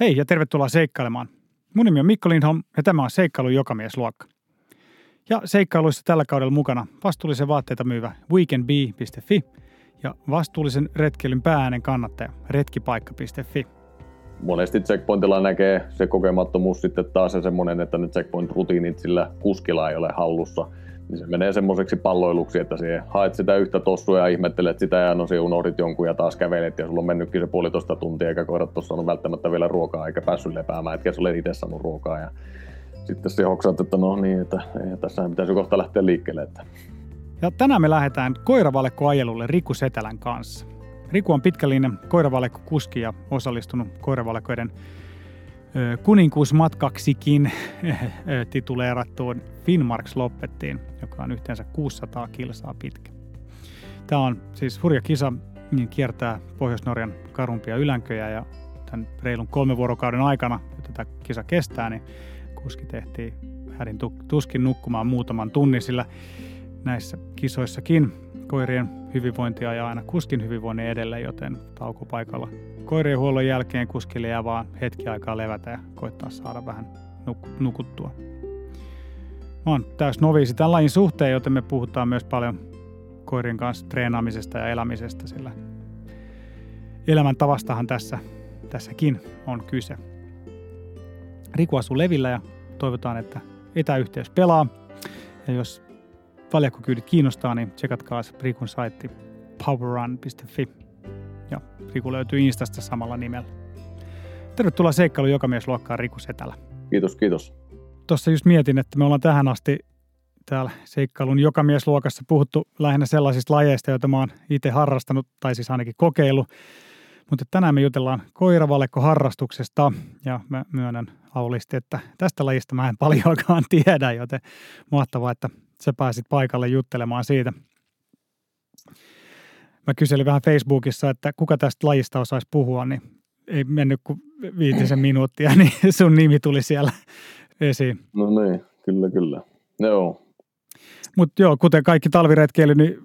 Hei ja tervetuloa seikkailemaan. Mun nimi on Mikko Lindholm ja tämä on Seikkailun jokamiesluokka. Ja seikkailuissa tällä kaudella mukana vastuullisen vaatteita myyvä weekendbee.fi ja vastuullisen retkeilyn päääänen kannattaja retkipaikka.fi. Monesti checkpointilla näkee se kokemattomuus sitten taas se semmoinen, että ne checkpoint-rutiinit sillä kuskilla ei ole hallussa. Niin se menee semmoiseksi palloiluksi, että siihen haet sitä yhtä tossua ja ihmettelet sitä ja no unohdit jonkun ja taas kävelet ja sulla on mennytkin se puolitoista tuntia eikä koirat tuossa on välttämättä vielä ruokaa eikä päässyt lepäämään, etkä sulle itse saanut ruokaa. Ja sitten se hoksaat, että no niin, että tässä pitäisi kohta lähteä liikkeelle. Että. Ja tänään me lähdetään koiravalekkoajelulle Riku Setälän kanssa. Riku on pitkällinen koiravalekko-kuski ja osallistunut koiravalekoiden kuninkuusmatkaksikin tituleerattuun Finnmarks Loppettiin, joka on yhteensä 600 kilsaa pitkä. Tämä on siis hurja kisa, niin kiertää Pohjois-Norjan karumpia ylänköjä ja tämän reilun kolmen vuorokauden aikana, jota tämä kisa kestää, niin kuski tehtiin hädin tuskin nukkumaan muutaman tunnin, sillä näissä kisoissakin koirien hyvinvointia ja aina kuskin hyvinvoinnin edelle, joten taukopaikalla koirien huollon jälkeen kuskille jää vaan hetki aikaa levätä ja koittaa saada vähän nuk- nukuttua. Mä oon täys noviisi tämän lajin suhteen, joten me puhutaan myös paljon koirien kanssa treenaamisesta ja elämisestä, sillä elämäntavastahan tässä, tässäkin on kyse. Riku asuu Levillä ja toivotaan, että etäyhteys pelaa. Ja jos valjakkokyydit kiinnostaa, niin tsekatkaa Rikun saitti powerrun.fi. Ja Riku löytyy Instasta samalla nimellä. Tervetuloa seikkailu jokamiesluokkaan Riku Setälä. Kiitos, kiitos. Tuossa just mietin, että me ollaan tähän asti täällä seikkailun jokamiesluokassa puhuttu lähinnä sellaisista lajeista, joita mä oon itse harrastanut, tai siis ainakin kokeilu. Mutta tänään me jutellaan koiravalekko-harrastuksesta ja mä myönnän aulisti, että tästä lajista mä en paljonkaan tiedä, joten mahtavaa, että sä pääsit paikalle juttelemaan siitä. Mä kyselin vähän Facebookissa, että kuka tästä lajista osaisi puhua, niin ei mennyt kuin viitisen minuuttia, niin sun nimi tuli siellä esiin. No niin, kyllä, kyllä. Joo. Mutta joo, kuten kaikki talviretkeily, niin,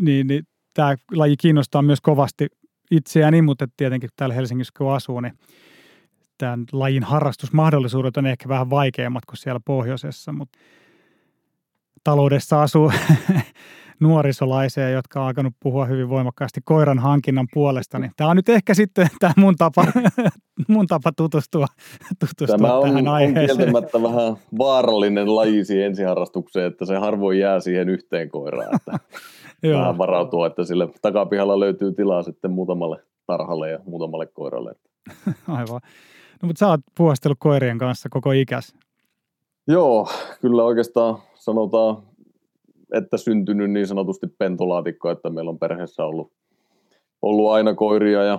niin, niin tämä laji kiinnostaa myös kovasti itseäni, mutta tietenkin täällä Helsingissä kun asuu, niin tämän lajin harrastusmahdollisuudet on ehkä vähän vaikeammat kuin siellä pohjoisessa, mutta taloudessa asuu nuorisolaisia, jotka on alkanut puhua hyvin voimakkaasti koiran hankinnan puolesta, niin tämä on nyt ehkä sitten tämä mun tapa, mun tapa tutustua, tutustua tämä on, tähän aiheeseen. on kieltämättä vähän vaarallinen laji siihen ensiharrastukseen, että se harvoin jää siihen yhteen koiraan. Että vähän varautua, että sille takapihalla löytyy tilaa sitten muutamalle tarhalle ja muutamalle koiralle. Aivan. No, mutta sä oot puhastellut koirien kanssa koko ikäs. Joo, kyllä oikeastaan sanotaan, että syntynyt niin sanotusti pentolaatikko, että meillä on perheessä ollut, ollut aina koiria ja,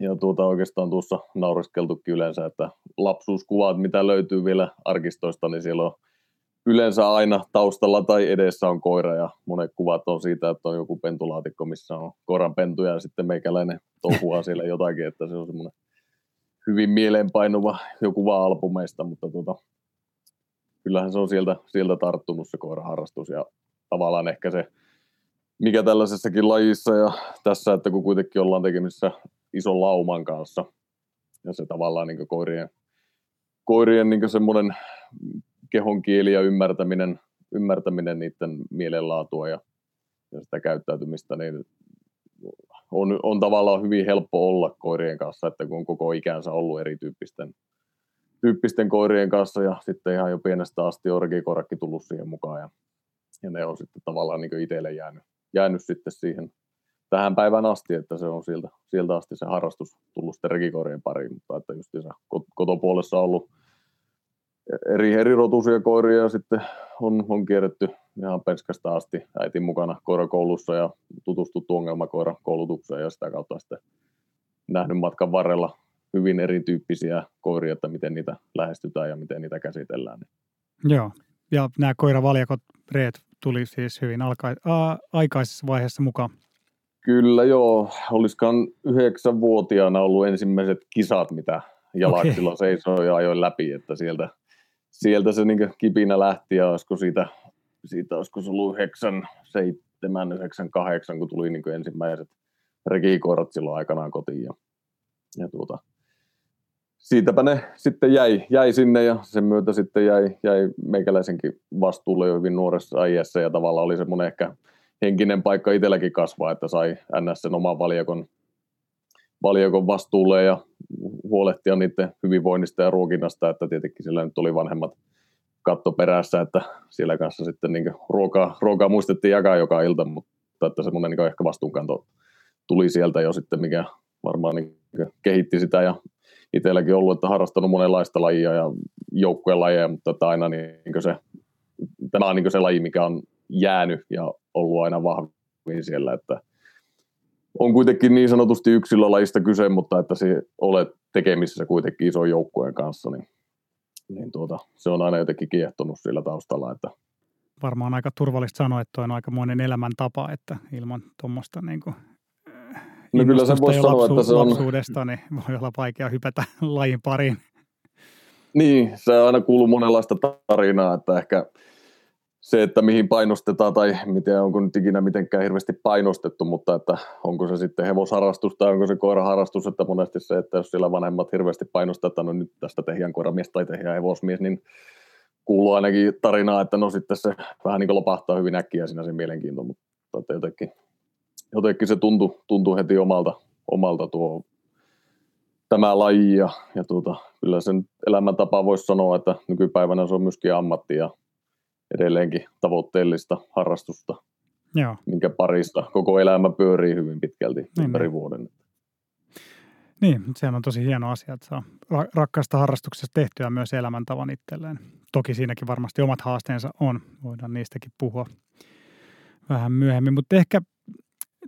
ja tuota oikeastaan tuossa naureskeltukin yleensä, että lapsuuskuvat, mitä löytyy vielä arkistoista, niin siellä on yleensä aina taustalla tai edessä on koira ja monet kuvat on siitä, että on joku pentulaatikko, missä on koiran pentuja ja sitten meikäläinen touhua siellä jotakin, että se on semmoinen hyvin mieleenpainuva joku vaan albumeista, mutta tuota, kyllähän se on sieltä, sieltä tarttunut se koiraharrastus ja tavallaan ehkä se, mikä tällaisessakin lajissa ja tässä, että kun kuitenkin ollaan tekemisissä ison lauman kanssa ja se tavallaan niin koirien, koirien niin semmoinen kehon kieli ja ymmärtäminen, ymmärtäminen niiden mielenlaatua ja, ja sitä käyttäytymistä, niin on, on tavallaan hyvin helppo olla koirien kanssa, että kun on koko ikänsä ollut erityyppisten tyyppisten koirien kanssa ja sitten ihan jo pienestä asti on regikoirakki tullut siihen mukaan ja, ja ne on sitten tavallaan niin itselle jäänyt, jäänyt sitten siihen tähän päivään asti, että se on sieltä, sieltä asti se harrastus tullut sitten regikoirien pariin, mutta että just kotopuolessa on ollut eri, eri rotuisia koiria ja sitten on, on kierretty ihan penskasta asti äitin mukana koirakoulussa ja tutustuttu ongelmakoirakoulutukseen ja sitä kautta sitten nähnyt matkan varrella hyvin erityyppisiä koiria, että miten niitä lähestytään ja miten niitä käsitellään. Joo, ja nämä koiravaljakot reet tuli siis hyvin alka- a- aikaisessa vaiheessa mukaan. Kyllä joo, olisikohan yhdeksänvuotiaana ollut ensimmäiset kisat, mitä jalat okay. silloin seisoi ja ajoin läpi, että sieltä, sieltä se niin kipinä lähti ja olisiko siitä, siitä olisiko se ollut 9, 7, 9, 8, kun tuli niin ensimmäiset rekikoirat silloin aikanaan kotiin ja, ja tuota, siitäpä ne sitten jäi, jäi sinne ja sen myötä sitten jäi, jäi meikäläisenkin vastuulle jo hyvin nuoressa iässä ja tavallaan oli semmoinen ehkä henkinen paikka itselläkin kasvaa, että sai NS sen oman valjakon, valjakon vastuulle ja huolehtia niiden hyvinvoinnista ja ruokinnasta, että tietenkin sillä nyt oli vanhemmat katto perässä, että siellä kanssa sitten niin ruokaa, ruokaa muistettiin jakaa joka ilta, mutta että semmoinen niin ehkä vastuunkanto tuli sieltä jo sitten, mikä varmaan niin kehitti sitä ja itselläkin ollut, että harrastanut monenlaista lajia ja joukkueen lajeja, mutta että aina niin se, tämä on niin se laji, mikä on jäänyt ja ollut aina vahvin siellä, että on kuitenkin niin sanotusti yksilölajista kyse, mutta että se olet tekemisissä kuitenkin ison joukkueen kanssa, niin, niin tuota, se on aina jotenkin kiehtonut sillä taustalla, että varmaan aika turvallista sanoa, että on aikamoinen elämäntapa, että ilman tuommoista niin kuin No kyllä se voisi sanoa, että se on... Lapsuudesta, niin voi olla vaikea hypätä lajin pariin. Niin, se aina kuuluu monenlaista tarinaa, että ehkä se, että mihin painostetaan tai miten, onko nyt ikinä mitenkään hirveästi painostettu, mutta että onko se sitten hevosharrastus tai onko se koiraharrastus, että monesti se, että jos siellä vanhemmat hirveästi painostetaan, että no nyt tästä tehdään koiramies tai tehdään hevosmies, niin kuuluu ainakin tarinaa, että no sitten se vähän niin kuin lopahtaa hyvin äkkiä siinä se mielenkiinto, mutta että jotenkin jotenkin se tuntui, tuntui heti omalta, omalta tuo tämä laji ja, ja tuota, kyllä sen elämäntapa voisi sanoa, että nykypäivänä se on myöskin ammatti ja edelleenkin tavoitteellista harrastusta, Joo. minkä parista koko elämä pyörii hyvin pitkälti niin, ympäri niin. vuoden. Niin, sehän on tosi hieno asia, että saa rakkaasta harrastuksesta tehtyä myös elämäntavan itselleen. Toki siinäkin varmasti omat haasteensa on, voidaan niistäkin puhua vähän myöhemmin, mutta ehkä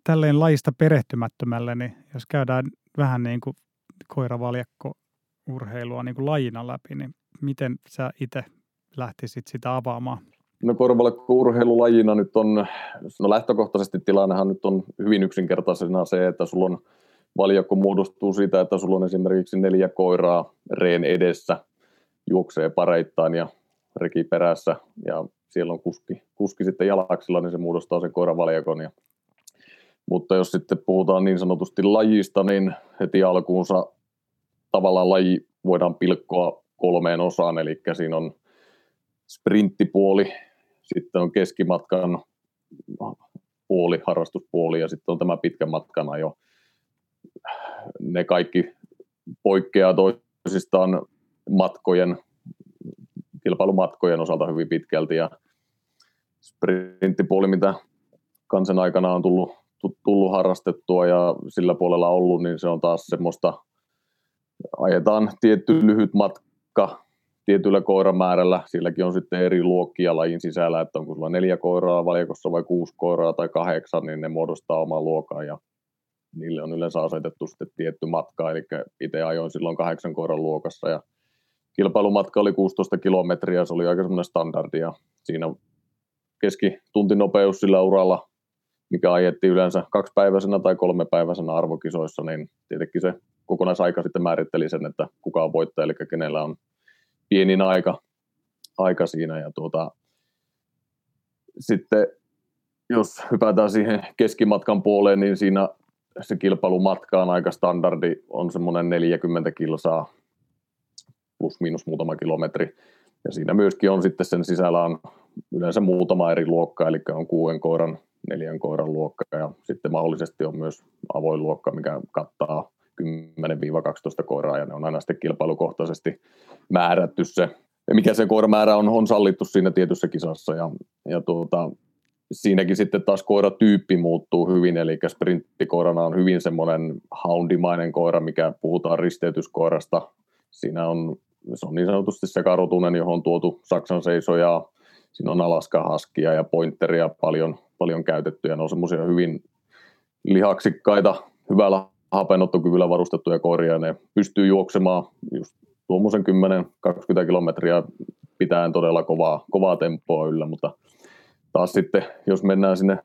tälleen lajista perehtymättömälle, niin jos käydään vähän niin kuin koiravaljakko urheilua niin kuin lajina läpi, niin miten sä itse lähtisit sitä avaamaan? No korvalakko-urheilulajina nyt on, no lähtökohtaisesti tilannehan nyt on hyvin yksinkertaisena se, että sulla on valjakko muodostuu siitä, että sulla on esimerkiksi neljä koiraa reen edessä, juoksee pareittain ja reki perässä ja siellä on kuski, kuski sitten jalaksilla, niin se muodostaa sen koiravaljakon ja mutta jos sitten puhutaan niin sanotusti lajista, niin heti alkuunsa tavallaan laji voidaan pilkkoa kolmeen osaan, eli siinä on sprinttipuoli, sitten on keskimatkan puoli, harrastuspuoli ja sitten on tämä pitkän matkana jo. Ne kaikki poikkeaa toisistaan matkojen, kilpailumatkojen osalta hyvin pitkälti ja sprinttipuoli, mitä kansen aikana on tullut tullut harrastettua ja sillä puolella ollut, niin se on taas semmoista, ajetaan tietty lyhyt matka tietyllä koiramäärällä. Silläkin on sitten eri luokkia lajin sisällä, että onko sulla neljä koiraa valikossa vai kuusi koiraa tai kahdeksan, niin ne muodostaa oman luokan ja niille on yleensä asetettu sitten tietty matka, eli itse ajoin silloin kahdeksan koiran luokassa ja kilpailumatka oli 16 kilometriä, se oli aika semmoinen standardi ja siinä keskituntinopeus sillä uralla mikä ajettiin yleensä kaksipäiväisenä tai kolmepäiväisenä arvokisoissa, niin tietenkin se kokonaisaika sitten määritteli sen, että kuka on voittaja, eli kenellä on pienin aika, aika siinä. Ja tuota, sitten jos hypätään siihen keskimatkan puoleen, niin siinä se kilpailumatka on aika standardi, on semmoinen 40 kilsaa plus miinus muutama kilometri. Ja siinä myöskin on sitten sen sisällä on yleensä muutama eri luokka, eli on kuuden koiran neljän koiran luokka ja sitten mahdollisesti on myös avoin luokka, mikä kattaa 10-12 koiraa ja ne on aina sitten kilpailukohtaisesti määrätty se, mikä se koiramäärä on, on sallittu siinä tietyssä kisassa ja, ja tuota, siinäkin sitten taas koiratyyppi muuttuu hyvin, eli sprinttikoirana on hyvin semmoinen houndimainen koira, mikä puhutaan risteytyskoirasta. Siinä on, se on niin sanotusti sekarotunen, johon on tuotu Saksan seisoja, siinä on Alaska Haskia ja Pointeria paljon, paljon käytettyjä. Ne on semmoisia hyvin lihaksikkaita, hyvällä hapenottokyvyllä varustettuja koiria. Ne pystyy juoksemaan just tuommoisen 10-20 kilometriä pitäen todella kovaa, kovaa tempoa yllä, mutta taas sitten, jos mennään sinne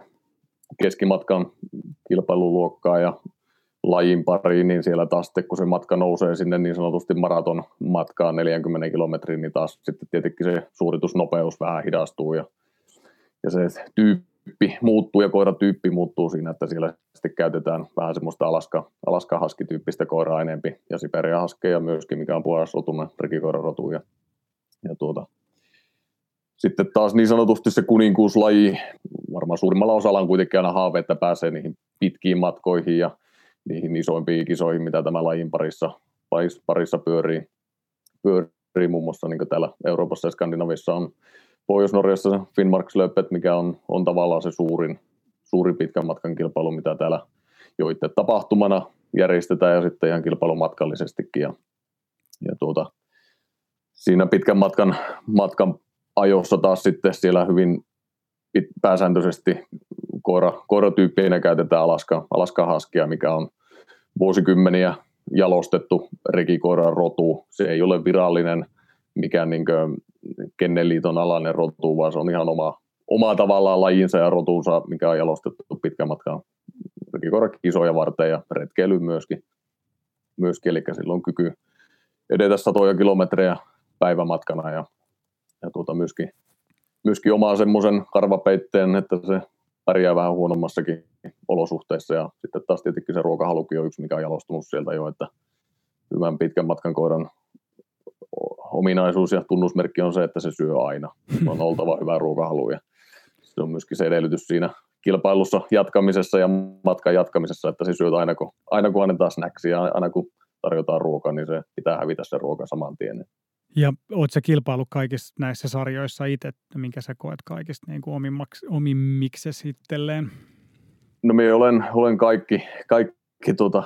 keskimatkan kilpailuluokkaan ja lajin pariin, niin siellä taas sitten, kun se matka nousee sinne niin sanotusti maraton matkaan 40 kilometriin, niin taas sitten tietenkin se suoritusnopeus vähän hidastuu ja, ja se tyyppi tyyppi muuttuu ja koiratyyppi muuttuu siinä, että siellä sitten käytetään vähän semmoista Alaska, Alaska Husky-tyyppistä koiraa enempi ja Siberia Huskeja myöskin, mikä on puolusrotunen rekikoirarotu ja, ja tuota, sitten taas niin sanotusti se kuninkuuslaji, varmaan suurimmalla osalla on kuitenkin aina haave, että pääsee niihin pitkiin matkoihin ja niihin isoimpiin kisoihin, mitä tämä lajin parissa, parissa pyörii, pyörii muun muassa niin täällä Euroopassa ja Skandinavissa on Pohjois-Norjassa Finnmarkslöpet, mikä on, on tavallaan se suurin, suurin pitkän matkan kilpailu, mitä täällä jo itse tapahtumana järjestetään ja sitten ihan kilpailumatkallisestikin. Ja, ja tuota, siinä pitkän matkan, matkan ajossa taas sitten siellä hyvin pääsääntöisesti koira, koiratyyppeinä käytetään Alaska, Alaska Haskia, mikä on vuosikymmeniä jalostettu rekikoiran rotu. Se ei ole virallinen mikään niin Kenneliiton alainen rotu, vaan se on ihan oma, oma tavallaan lajinsa ja rotuunsa, mikä on jalostettu pitkän matkan rekikoirakisoja varten ja retkeily myöskin. myöskin. Eli sillä on kyky edetä satoja kilometrejä päivämatkana ja, ja tuota myöskin, myöskin omaa semmoisen karvapeitteen, että se pärjää vähän huonommassakin olosuhteissa ja sitten taas tietenkin se ruokahalukin on yksi, mikä on jalostunut sieltä jo, että hyvän pitkän matkan koiran ominaisuus ja tunnusmerkki on se, että se syö aina. On oltava hyvä ruokahalu ja se on myöskin se edellytys siinä kilpailussa jatkamisessa ja matkan jatkamisessa, että se syöt aina kun, aina kun annetaan snacksia, aina kun tarjotaan ruokaa, niin se pitää hävitä se ruoka saman tien. Ja oot sä kilpailu kaikissa näissä sarjoissa itse, minkä sä koet kaikista niin kuin omimmaks, omimmiksi itselleen? No minä olen, olen kaikki, kaikki tuota,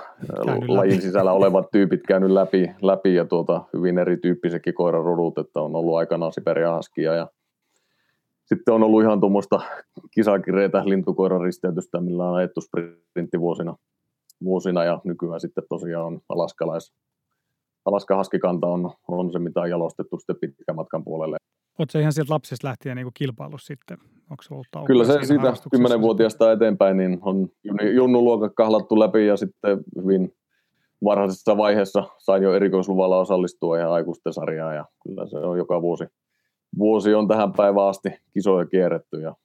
lajin sisällä olevat tyypit käynyt läpi, läpi ja tuota, hyvin erityyppisetkin koirarodut, että on ollut aikanaan siperiahaskia ja sitten on ollut ihan tuommoista kisakireitä lintukoiraristeytystä, millä on ajettu sprinttivuosina vuosina ja nykyään sitten tosiaan on alaskalais, Alaska haskikanta on, on se, mitä on jalostettu sitten pitkän matkan puolelle. Oletko ihan sieltä lapsesta lähtien niin kilpailu sitten? Onko ollut Kyllä se siitä 10-vuotiaasta eteenpäin niin on junnuluokat kahlattu läpi ja sitten hyvin varhaisessa vaiheessa sain jo erikoisluvalla osallistua ihan aikuisten sarjaan ja kyllä se on joka vuosi, vuosi on tähän päivään asti kisoja kierretty ja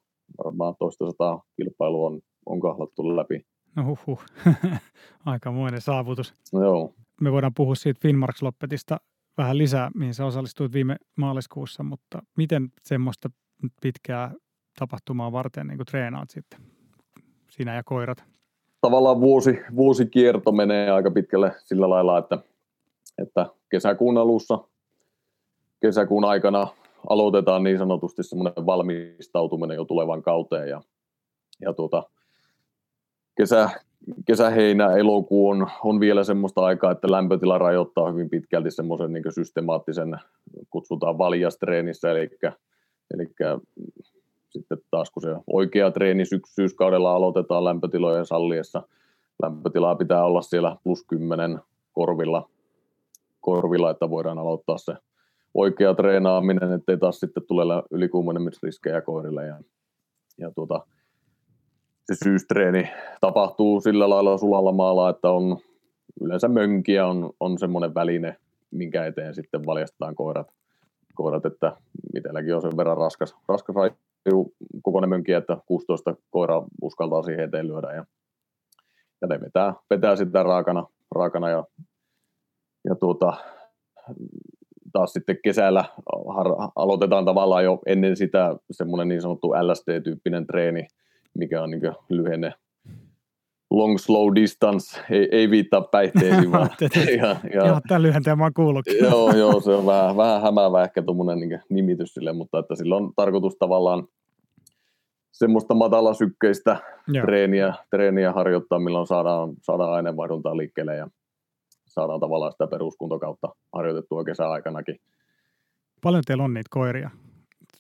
varmaan toista sataa kilpailu on, on kahlattu läpi. No huhhuh. Aikamoinen saavutus. No, joo. Me voidaan puhua siitä Finnmarks-loppetista vähän lisää, mihin sä osallistuit viime maaliskuussa, mutta miten semmoista pitkää tapahtumaa varten niin kuin treenaat sitten, sinä ja koirat? Tavallaan vuosi, vuosikierto menee aika pitkälle sillä lailla, että, että kesäkuun alussa, kesäkuun aikana aloitetaan niin sanotusti semmoinen valmistautuminen jo tulevan kauteen ja, ja tuota, kesä, kesä, heinä, elokuu on, on vielä semmoista aikaa, että lämpötila rajoittaa hyvin pitkälti semmoisen niin systemaattisen, kutsutaan valjastreenissä, eli, eli sitten taas kun se oikea treeni syyskaudella aloitetaan lämpötilojen salliessa, lämpötilaa pitää olla siellä plus 10 korvilla, korvilla, että voidaan aloittaa se oikea treenaaminen, ettei taas sitten tule ylikuumenemisriskejä koirille. Ja, ja tuota, se syystreeni tapahtuu sillä lailla sulalla maalla, että on yleensä mönkiä on, on semmoinen väline, minkä eteen sitten valjastetaan koirat, koirat että itselläkin on sen verran raskas, raskas kokoinen mönkiä, että 16 koiraa uskaltaa siihen eteen lyödä ja, ja ne vetää, vetää sitä raakana, raakana ja, ja tuota, taas sitten kesällä har, aloitetaan tavallaan jo ennen sitä semmoinen niin sanottu LSD-tyyppinen treeni, mikä on niin lyhenne long slow distance, ei, ei viittaa päihteisiin, vaan ja, ja, joo, tämän lyhenteen mä oon kuullutkin. joo, joo, se on vähän, vähän hämäävä ehkä tuommoinen niin nimitys sille, mutta että sillä on tarkoitus tavallaan semmoista matalasykkeistä treeniä, treeniä harjoittaa, milloin saadaan, saadaan aineenvaihduntaa liikkeelle ja saadaan tavallaan sitä peruskuntokautta harjoitettua kesäaikanakin. Paljon teillä on niitä koiria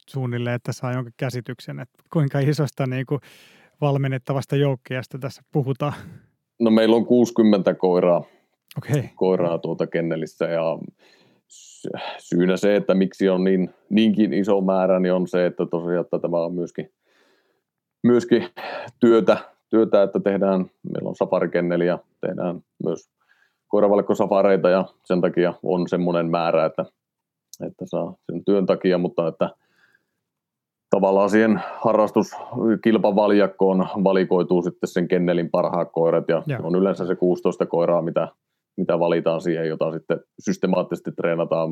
suunnilleen, että saa jonkin käsityksen, että kuinka isosta niin kuin valmennettavasta joukkiasta tässä puhutaan? No meillä on 60 koiraa, okay. koiraa tuota kennelissä ja syynä se, että miksi on niin, niinkin iso määrä, niin on se, että tosiaan että tämä on myöskin, myöskin työtä, työtä, että tehdään, meillä on safarikenneli ja tehdään myös koiravalkkosafareita ja sen takia on semmoinen määrä, että, että saa sen työn takia, mutta että tavallaan siihen harrastuskilpavaljakkoon valikoituu sitten sen kennelin parhaat koirat ja Joo. on yleensä se 16 koiraa, mitä, mitä valitaan siihen, jota sitten systemaattisesti treenataan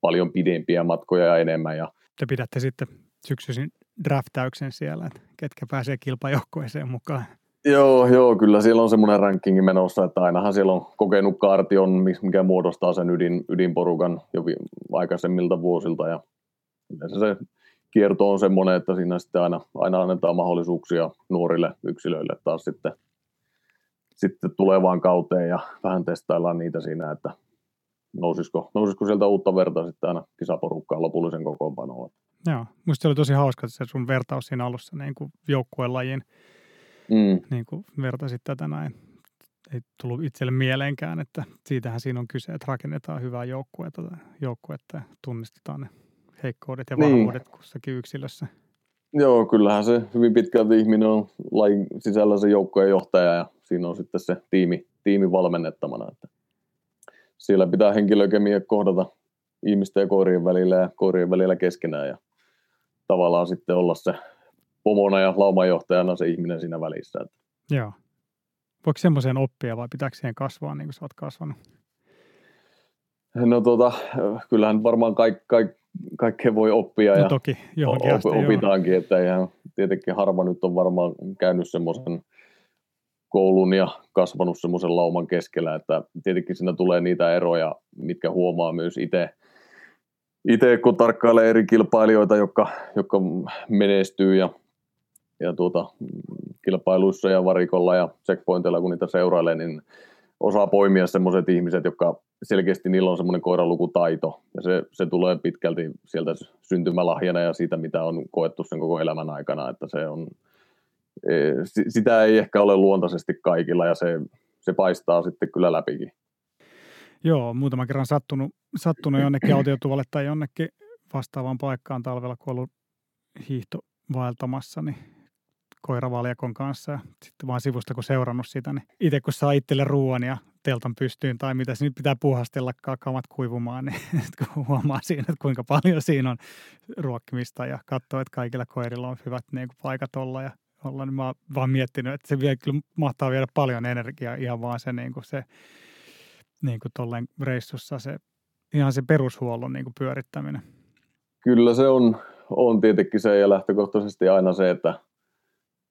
paljon pidempiä matkoja ja enemmän. Ja Te pidätte sitten syksyisin draftauksen siellä, että ketkä pääsee kilpajoukkueeseen mukaan. Joo, joo, kyllä siellä on semmoinen rankingi menossa, että ainahan siellä on kokenut kartion, mikä muodostaa sen ydin, ydinporukan jo aikaisemmilta vuosilta ja se kierto on semmoinen, että siinä sitten aina, aina annetaan mahdollisuuksia nuorille yksilöille taas sitten, sitten tulevaan kauteen ja vähän testaillaan niitä siinä, että nousisiko, nousisiko sieltä uutta verta sitten aina kisaporukkaan lopullisen kokoonpanoon. Joo, musta oli tosi hauska se sun vertaus siinä alussa niin kuin joukkueen mm. niin kuin vertasit tätä näin. Ei tullut itselle mieleenkään, että siitähän siinä on kyse, että rakennetaan hyvää joukkuetta, joukkuetta ja tunnistetaan ne heikkoudet ja vahvuudet niin. kussakin yksilössä. Joo, kyllähän se hyvin pitkälti ihminen on lajin sisällä se joukkojen johtaja ja siinä on sitten se tiimi, tiimi valmennettamana. Että siellä pitää henkilökemiä kohdata ihmisten ja koirien välillä ja koirien välillä keskenään ja tavallaan sitten olla se pomona ja laumajohtajana se ihminen siinä välissä. Että. Joo. Voiko semmoiseen oppia vai pitääkö siihen kasvaa niin kuin sä oot kasvanut? No tota, kyllähän varmaan kaik, kaik, kaikkea voi oppia no, ja toki, johonkin asti, opitaankin, joo. että ihan tietenkin harva nyt on varmaan käynyt semmoisen koulun ja kasvanut semmoisen lauman keskellä, että tietenkin siinä tulee niitä eroja, mitkä huomaa myös itse, itse kun tarkkailee eri kilpailijoita, jotka, jotka menestyy ja, ja tuota, kilpailuissa ja varikolla ja checkpointilla, kun niitä seurailee, niin osaa poimia semmoiset ihmiset, jotka selkeästi niillä on semmoinen koiralukutaito, ja se, se tulee pitkälti sieltä syntymälahjana ja siitä, mitä on koettu sen koko elämän aikana, että se on, e, sitä ei ehkä ole luontaisesti kaikilla, ja se, se paistaa sitten kyllä läpikin. Joo, muutaman kerran sattunut, sattunut jonnekin autiotuvalle tai jonnekin vastaavaan paikkaan talvella, kun ollut hiihto vaeltamassa, niin koiravaljakon kanssa ja sitten vaan sivusta kun seurannut sitä, niin itse kun saa itselle ruoan ja teltan pystyyn tai mitä se nyt pitää puhastella kamat kuivumaan, niin kun huomaa siinä, että kuinka paljon siinä on ruokkimista ja katsoo, että kaikilla koirilla on hyvät niin kuin paikat olla ja olla, niin mä oon vaan miettinyt, että se vielä kyllä mahtaa viedä paljon energiaa ihan vaan se, niin kuin se niin kuin tolleen reissussa se ihan se perushuollon niin kuin pyörittäminen. Kyllä se on, on tietenkin se ja lähtökohtaisesti aina se, että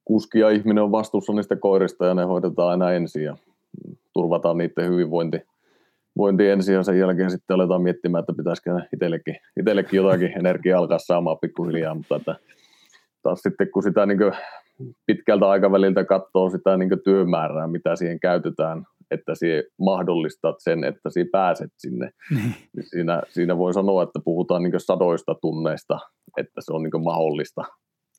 kuski ja ihminen on vastuussa niistä koirista ja ne hoidetaan aina ensin ja turvataan niiden hyvinvointi, vointi ensin ja sen jälkeen sitten aletaan miettimään, että pitäisikö itsellekin, itsellekin jotakin energiaa alkaa saamaan pikkuhiljaa, mutta että taas sitten kun sitä niin pitkältä aikaväliltä katsoo sitä niin työmäärää, mitä siihen käytetään, että siihen mahdollistat sen, että siinä pääset sinne. Niin. niin siinä, siinä voi sanoa, että puhutaan niin sadoista tunneista, että se on niin mahdollista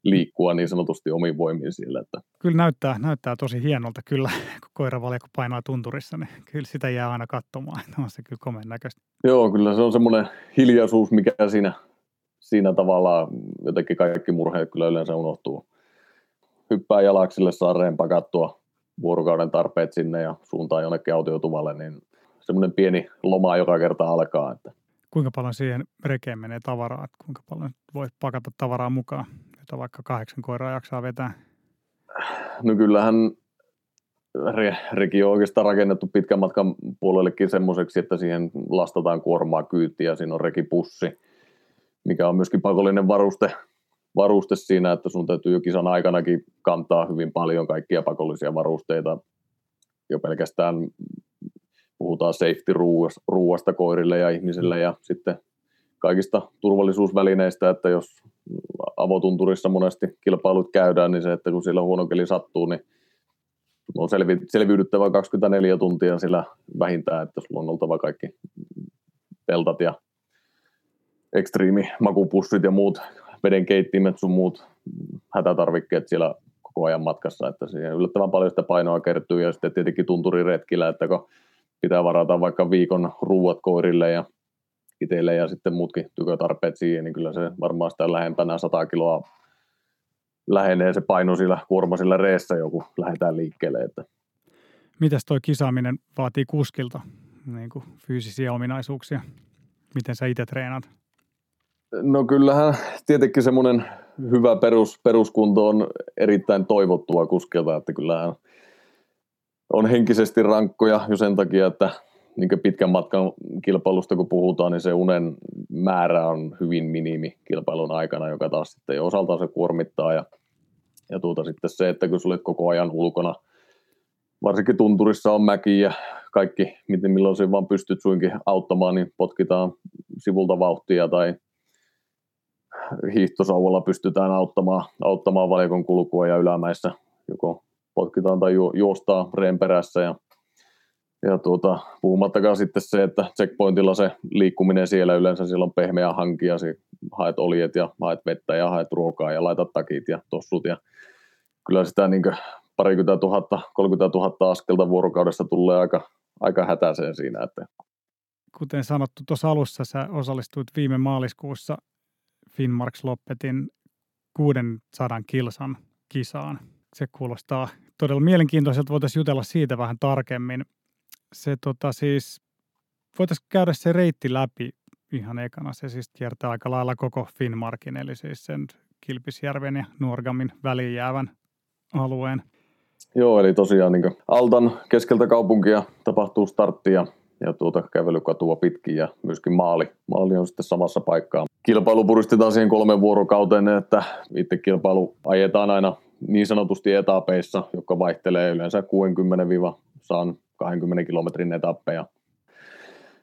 liikkua niin sanotusti omin voimin siellä. Että. Kyllä näyttää, näyttää tosi hienolta kyllä, kun koiravaljakko painaa tunturissa, niin kyllä sitä jää aina katsomaan, on se kyllä komeen näköistä. Joo, kyllä se on semmoinen hiljaisuus, mikä siinä, siinä tavalla jotenkin kaikki murheet kyllä yleensä unohtuu. Hyppää jalaksille, saa pakattua vuorokauden tarpeet sinne ja suuntaan jonnekin autiotuvalle, niin semmoinen pieni loma joka kerta alkaa. Että. Kuinka paljon siihen rekeen menee tavaraa, että kuinka paljon voi pakata tavaraa mukaan? Jota vaikka kahdeksan koiraa jaksaa vetää? No kyllähän re, reki on oikeastaan rakennettu pitkän matkan puolellekin semmoiseksi, että siihen lastataan kuormaa kyytiä, siinä on rekipussi, mikä on myöskin pakollinen varuste, varuste siinä, että sun täytyy jo kisan aikanakin kantaa hyvin paljon kaikkia pakollisia varusteita. Jo pelkästään puhutaan safety-ruuasta koirille ja ihmisille ja sitten kaikista turvallisuusvälineistä, että jos avotunturissa monesti kilpailut käydään, niin se, että kun siellä huono keli sattuu, niin on selvi, selviydyttävä 24 tuntia sillä vähintään, että sulla on oltava kaikki teltat ja ekstriimi makupussit ja muut vedenkeittimet sun muut hätätarvikkeet siellä koko ajan matkassa, että siihen yllättävän paljon sitä painoa kertyy ja sitten tietenkin tunturiretkillä, että kun pitää varata vaikka viikon ruuat koirille ja itselle ja sitten muutkin tykötarpeet siihen, niin kyllä se varmaan sitä lähempänä 100 kiloa lähenee se paino sillä kuorma sillä reessä joku lähdetään liikkeelle. Että. Mitäs toi kisaaminen vaatii kuskilta niin kuin fyysisiä ominaisuuksia? Miten sä itse treenaat? No kyllähän tietenkin semmoinen hyvä perus, peruskunto on erittäin toivottua kuskelta, että kyllähän on henkisesti rankkoja jo sen takia, että niin pitkän matkan kilpailusta kun puhutaan, niin se unen määrä on hyvin minimi kilpailun aikana, joka taas sitten osaltaan se kuormittaa. Ja, ja tuota sitten se, että kun olet koko ajan ulkona, varsinkin tunturissa on mäki ja kaikki, miten milloin se vaan pystyt suinkin auttamaan, niin potkitaan sivulta vauhtia tai hiihtosauvalla pystytään auttamaan, auttamaan valikon kulkua ja ylämäissä joko potkitaan tai ju, juostaa reen perässä ja, ja tuota, puhumattakaan sitten se, että checkpointilla se liikkuminen siellä yleensä siellä on pehmeä hankia, haet oljet ja haet vettä ja haet ruokaa ja laitat takit ja tossut ja kyllä sitä niin parikymmentä tuhatta, 30 000 askelta vuorokaudessa tulee aika, aika hätäiseen siinä. Että. Kuten sanottu, tuossa alussa sä osallistuit viime maaliskuussa Finnmarks Loppetin 600 kilsan kisaan. Se kuulostaa todella mielenkiintoiselta. Voitaisiin jutella siitä vähän tarkemmin. Se tota siis, voitaisiin käydä se reitti läpi ihan ekana. Se siis kiertää aika lailla koko Finnmarkin, eli siis sen Kilpisjärven ja Nuorgamin väliin jäävän alueen. Joo, eli tosiaan niin Altan keskeltä kaupunkia tapahtuu startti ja, ja tuota kävelykatua pitkin ja myöskin maali. Maali on sitten samassa paikkaa. Kilpailu puristetaan siihen kolmen vuorokauteen, että itse kilpailu ajetaan aina niin sanotusti etapeissa, joka vaihtelee yleensä 60-20 kilometrin etappeja.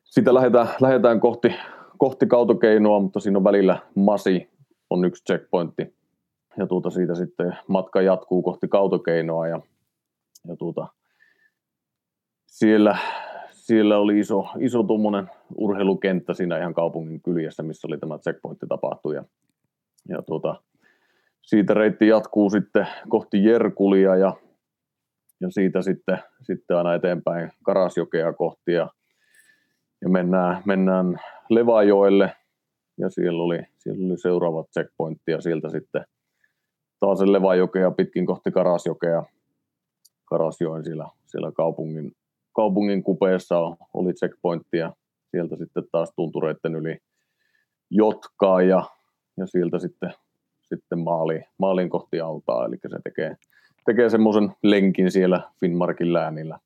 Sitä lähdetään, lähdetään kohti, kohti kautokeinoa, mutta siinä on välillä masi, on yksi checkpointti. Ja tuota siitä sitten matka jatkuu kohti kautokeinoa ja, ja tuota, siellä, siellä oli iso, iso tuommoinen urheilukenttä siinä ihan kaupungin kyljessä, missä oli tämä checkpointti tapahtui. Ja, ja tuota, siitä reitti jatkuu sitten kohti Jerkulia ja, ja siitä sitten, sitten aina eteenpäin Karasjokea kohti ja, ja mennään, mennään Levajoelle ja siellä oli, siellä oli seuraava checkpointti ja sieltä sitten taas Levajokea pitkin kohti Karasjokea. Karasjoen siellä, siellä kaupungin, kaupungin kupeessa oli checkpointti ja sieltä sitten taas tuntureiden yli Jotkaa ja, ja sieltä sitten sitten maaliin, maaliin kohti altaa, eli se tekee, tekee semmoisen lenkin siellä Finnmarkin läänillä.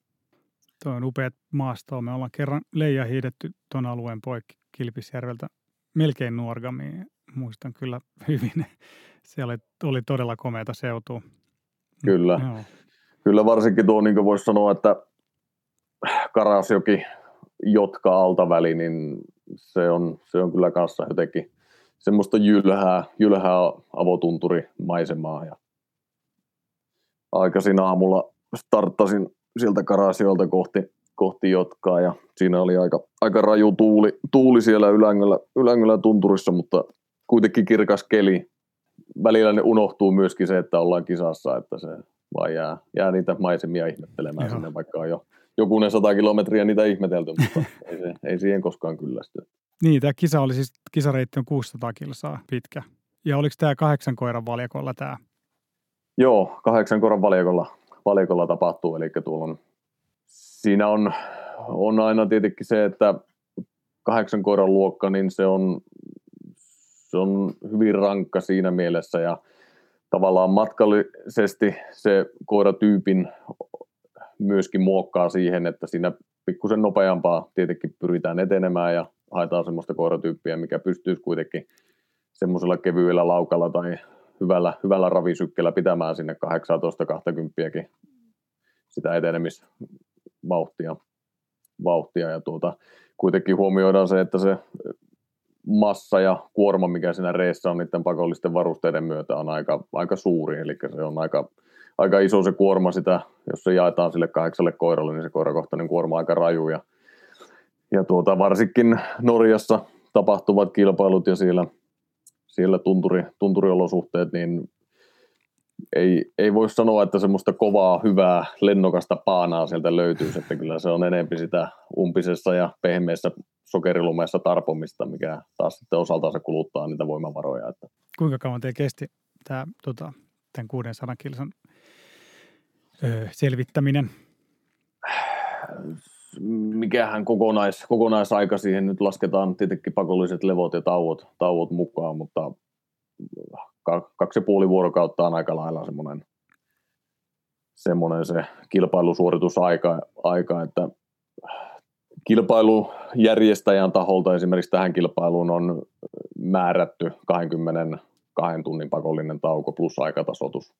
Tuo on upeat maastoa. Me ollaan kerran leija hiidetty tuon alueen poikki Kilpisjärveltä melkein Nuorgamiin. Muistan kyllä hyvin. Se oli, oli todella komeata seutua. Kyllä. Joo. Kyllä varsinkin tuo, niin kuin voisi sanoa, että Karasjoki, Jotka altaväli, niin se on, se on kyllä kanssa jotenkin semmoista jylhää, jylhää avotunturimaisemaa. Ja aikaisin aamulla starttasin sieltä Karasiolta kohti, kohti Jotkaa ja siinä oli aika, aika raju tuuli, tuuli siellä Ylängöllä, Ylängöllä tunturissa, mutta kuitenkin kirkas keli. Välillä ne unohtuu myöskin se, että ollaan kisassa, että se vaan jää, jää niitä maisemia ihmettelemään Joo. sinne, vaikka on jo jokunen sata kilometriä niitä ihmetelty, mutta ei, se, ei siihen koskaan kyllästy. Niin, tämä kisa oli siis, kisareitti on 600 kilsaa pitkä. Ja oliko tämä kahdeksan koiran valjakolla tämä? Joo, kahdeksan koiran valjakolla, valjakolla tapahtuu, eli tuolla on, siinä on, on aina tietenkin se, että kahdeksan koiran luokka, niin se on, se on hyvin rankka siinä mielessä. Ja tavallaan matkallisesti se koiratyypin myöskin muokkaa siihen, että siinä pikkusen nopeampaa tietenkin pyritään etenemään ja haetaan semmoista koiratyyppiä, mikä pystyisi kuitenkin semmoisella kevyellä laukalla tai hyvällä, hyvällä ravisykkeellä pitämään sinne 18-20 sitä etenemisvauhtia vauhtia, ja tuota, kuitenkin huomioidaan se, että se massa ja kuorma, mikä siinä reessä on niiden pakollisten varusteiden myötä on aika, aika suuri, eli se on aika, aika iso se kuorma sitä, jos se jaetaan sille kahdeksalle koiralle, niin se koirakohtainen kuorma on aika raju, ja ja tuota, varsinkin Norjassa tapahtuvat kilpailut ja siellä, siellä tunturi, tunturiolosuhteet, niin ei, ei voi sanoa, että semmoista kovaa, hyvää, lennokasta paanaa sieltä löytyy, että kyllä se on enempi sitä umpisessa ja pehmeässä sokerilumeessa tarpomista, mikä taas sitten osaltaan se kuluttaa niitä voimavaroja. Että. Kuinka kauan te kesti tämä, tota, tämän 600 kilsan öö, selvittäminen? Mikähän kokonais, kokonaisaika siihen nyt lasketaan tietenkin pakolliset levot ja tauot, tauot mukaan, mutta kaksi ja puoli vuorokautta on aika lailla semmoinen, semmoinen se kilpailusuoritusaika, aika, että kilpailujärjestäjän taholta esimerkiksi tähän kilpailuun on määrätty 22 tunnin pakollinen tauko plus aikatasoitus.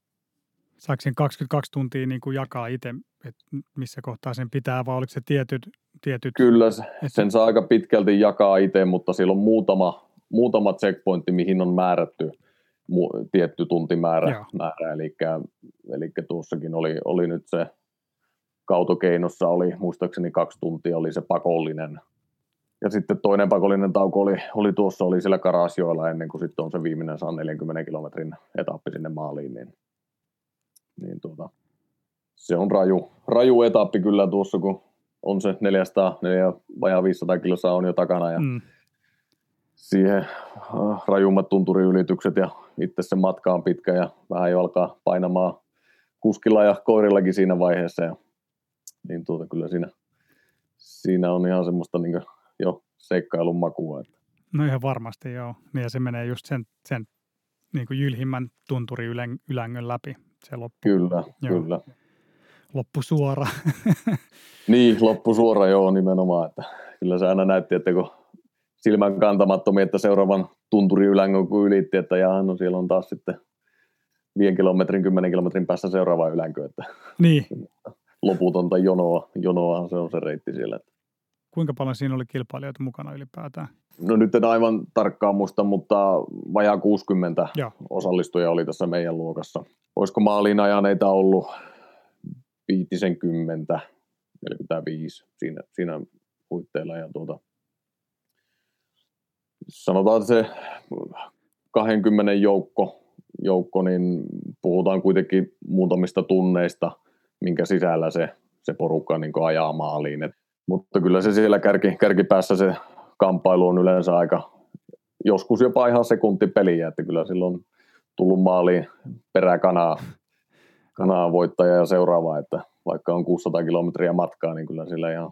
Saako sen 22 tuntia niin kuin jakaa itse, että missä kohtaa sen pitää, vai oliko se tietyt? tietyt Kyllä, sen saa aika pitkälti jakaa itse, mutta siellä on muutama, muutama checkpointti, mihin on määrätty mu, tietty tuntimäärä. Määrä, eli, eli tuossakin oli, oli nyt se kautokeinossa oli, muistaakseni kaksi tuntia oli se pakollinen. Ja sitten toinen pakollinen tauko oli, oli tuossa, oli siellä Karasjoella ennen kuin sitten on se viimeinen 140 kilometrin etappi sinne maaliin, niin niin tuota, se on raju, raju etappi kyllä tuossa, kun on se 400, 400 vajaa 500 kiloa on jo takana ja mm. siihen äh, rajummat tunturiylitykset ja itse se matka on pitkä ja vähän jo alkaa painamaan kuskilla ja koirillakin siinä vaiheessa ja niin tuota kyllä siinä, siinä on ihan semmoista niin jo seikkailun makua. Että. No ihan varmasti joo, ja se menee just sen, sen niin kuin jylhimmän tunturiylän, läpi se loppu. Kyllä, joo. kyllä. Loppu suora. niin, loppu suora joo nimenomaan. Että kyllä se aina näytti, että kun silmän kantamattomia, että seuraavan tunturiylän kun ylitti, että jaha, no siellä on taas sitten 5 kilometrin, 10 kilometrin päässä seuraava ylänkö. Että niin. Loputonta jonoa, jonoa se on se reitti siellä. Että Kuinka paljon siinä oli kilpailijoita mukana ylipäätään? No nyt en aivan tarkkaan muista, mutta vajaa 60 Joo. osallistujaa oli tässä meidän luokassa. Olisiko maaliin ajaneita ollut 50, 45 siinä, siinä huitteilla. Ja tuota, sanotaan, se 20 joukko, joukko, niin puhutaan kuitenkin muutamista tunneista, minkä sisällä se, se porukka niin ajaa maaliin. Et mutta kyllä se siellä kärki, kärkipäässä se kamppailu on yleensä aika, joskus jopa ihan sekuntipeliä, että kyllä silloin tullut maaliin peräkanaa kanaa voittaja ja seuraava, että vaikka on 600 kilometriä matkaa, niin kyllä sillä ihan,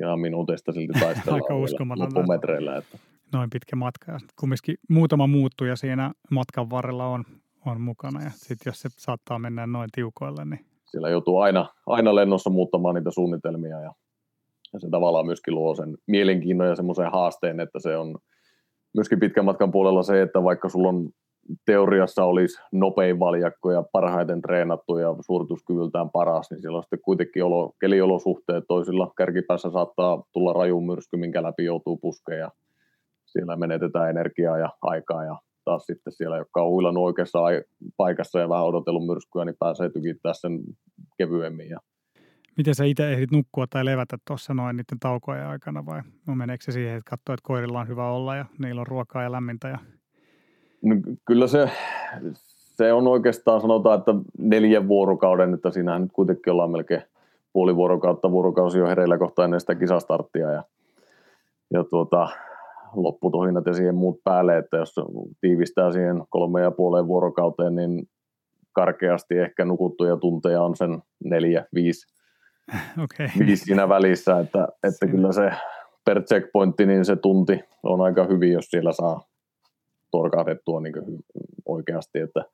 ihan minuuteista silti taistellaan loppumetreillä. Että. Noin pitkä matka ja kumminkin muutama muuttuja siinä matkan varrella on, on mukana ja sitten jos se saattaa mennä noin tiukoille, niin siellä joutuu aina, aina lennossa muuttamaan niitä suunnitelmia ja ja se tavallaan myöskin luo sen mielenkiinnon ja semmoisen haasteen, että se on myöskin pitkän matkan puolella se, että vaikka sulla on teoriassa olisi nopein valjakko ja parhaiten treenattu ja suorituskyvyltään paras, niin siellä on sitten kuitenkin olo, keliolosuhteet toisilla. Kärkipäässä saattaa tulla raju myrsky, minkä läpi joutuu puskeen ja siellä menetetään energiaa ja aikaa ja taas sitten siellä, jotka on huilannut oikeassa paikassa ja vähän odotellut myrskyä, niin pääsee tykittää sen kevyemmin ja Miten sä itse ehdit nukkua tai levätä tuossa noin niiden taukojen aikana vai no meneekö se siihen, että katsoo, että koirilla on hyvä olla ja niillä on ruokaa ja lämmintä? Ja... No, kyllä se, se on oikeastaan sanotaan, että neljän vuorokauden, että siinähän nyt kuitenkin ollaan melkein puoli vuorokautta, vuorokausi jo hereillä kohta ennen sitä kisastarttia ja, ja tuota, lopputohinnat ja siihen muut päälle, että jos tiivistää siihen kolme ja puoleen vuorokauteen, niin karkeasti ehkä nukuttuja tunteja on sen neljä, viisi okay. siinä välissä, että, että kyllä se per checkpointti, niin se tunti on aika hyvin, jos siellä saa torkahdettua niin oikeasti, että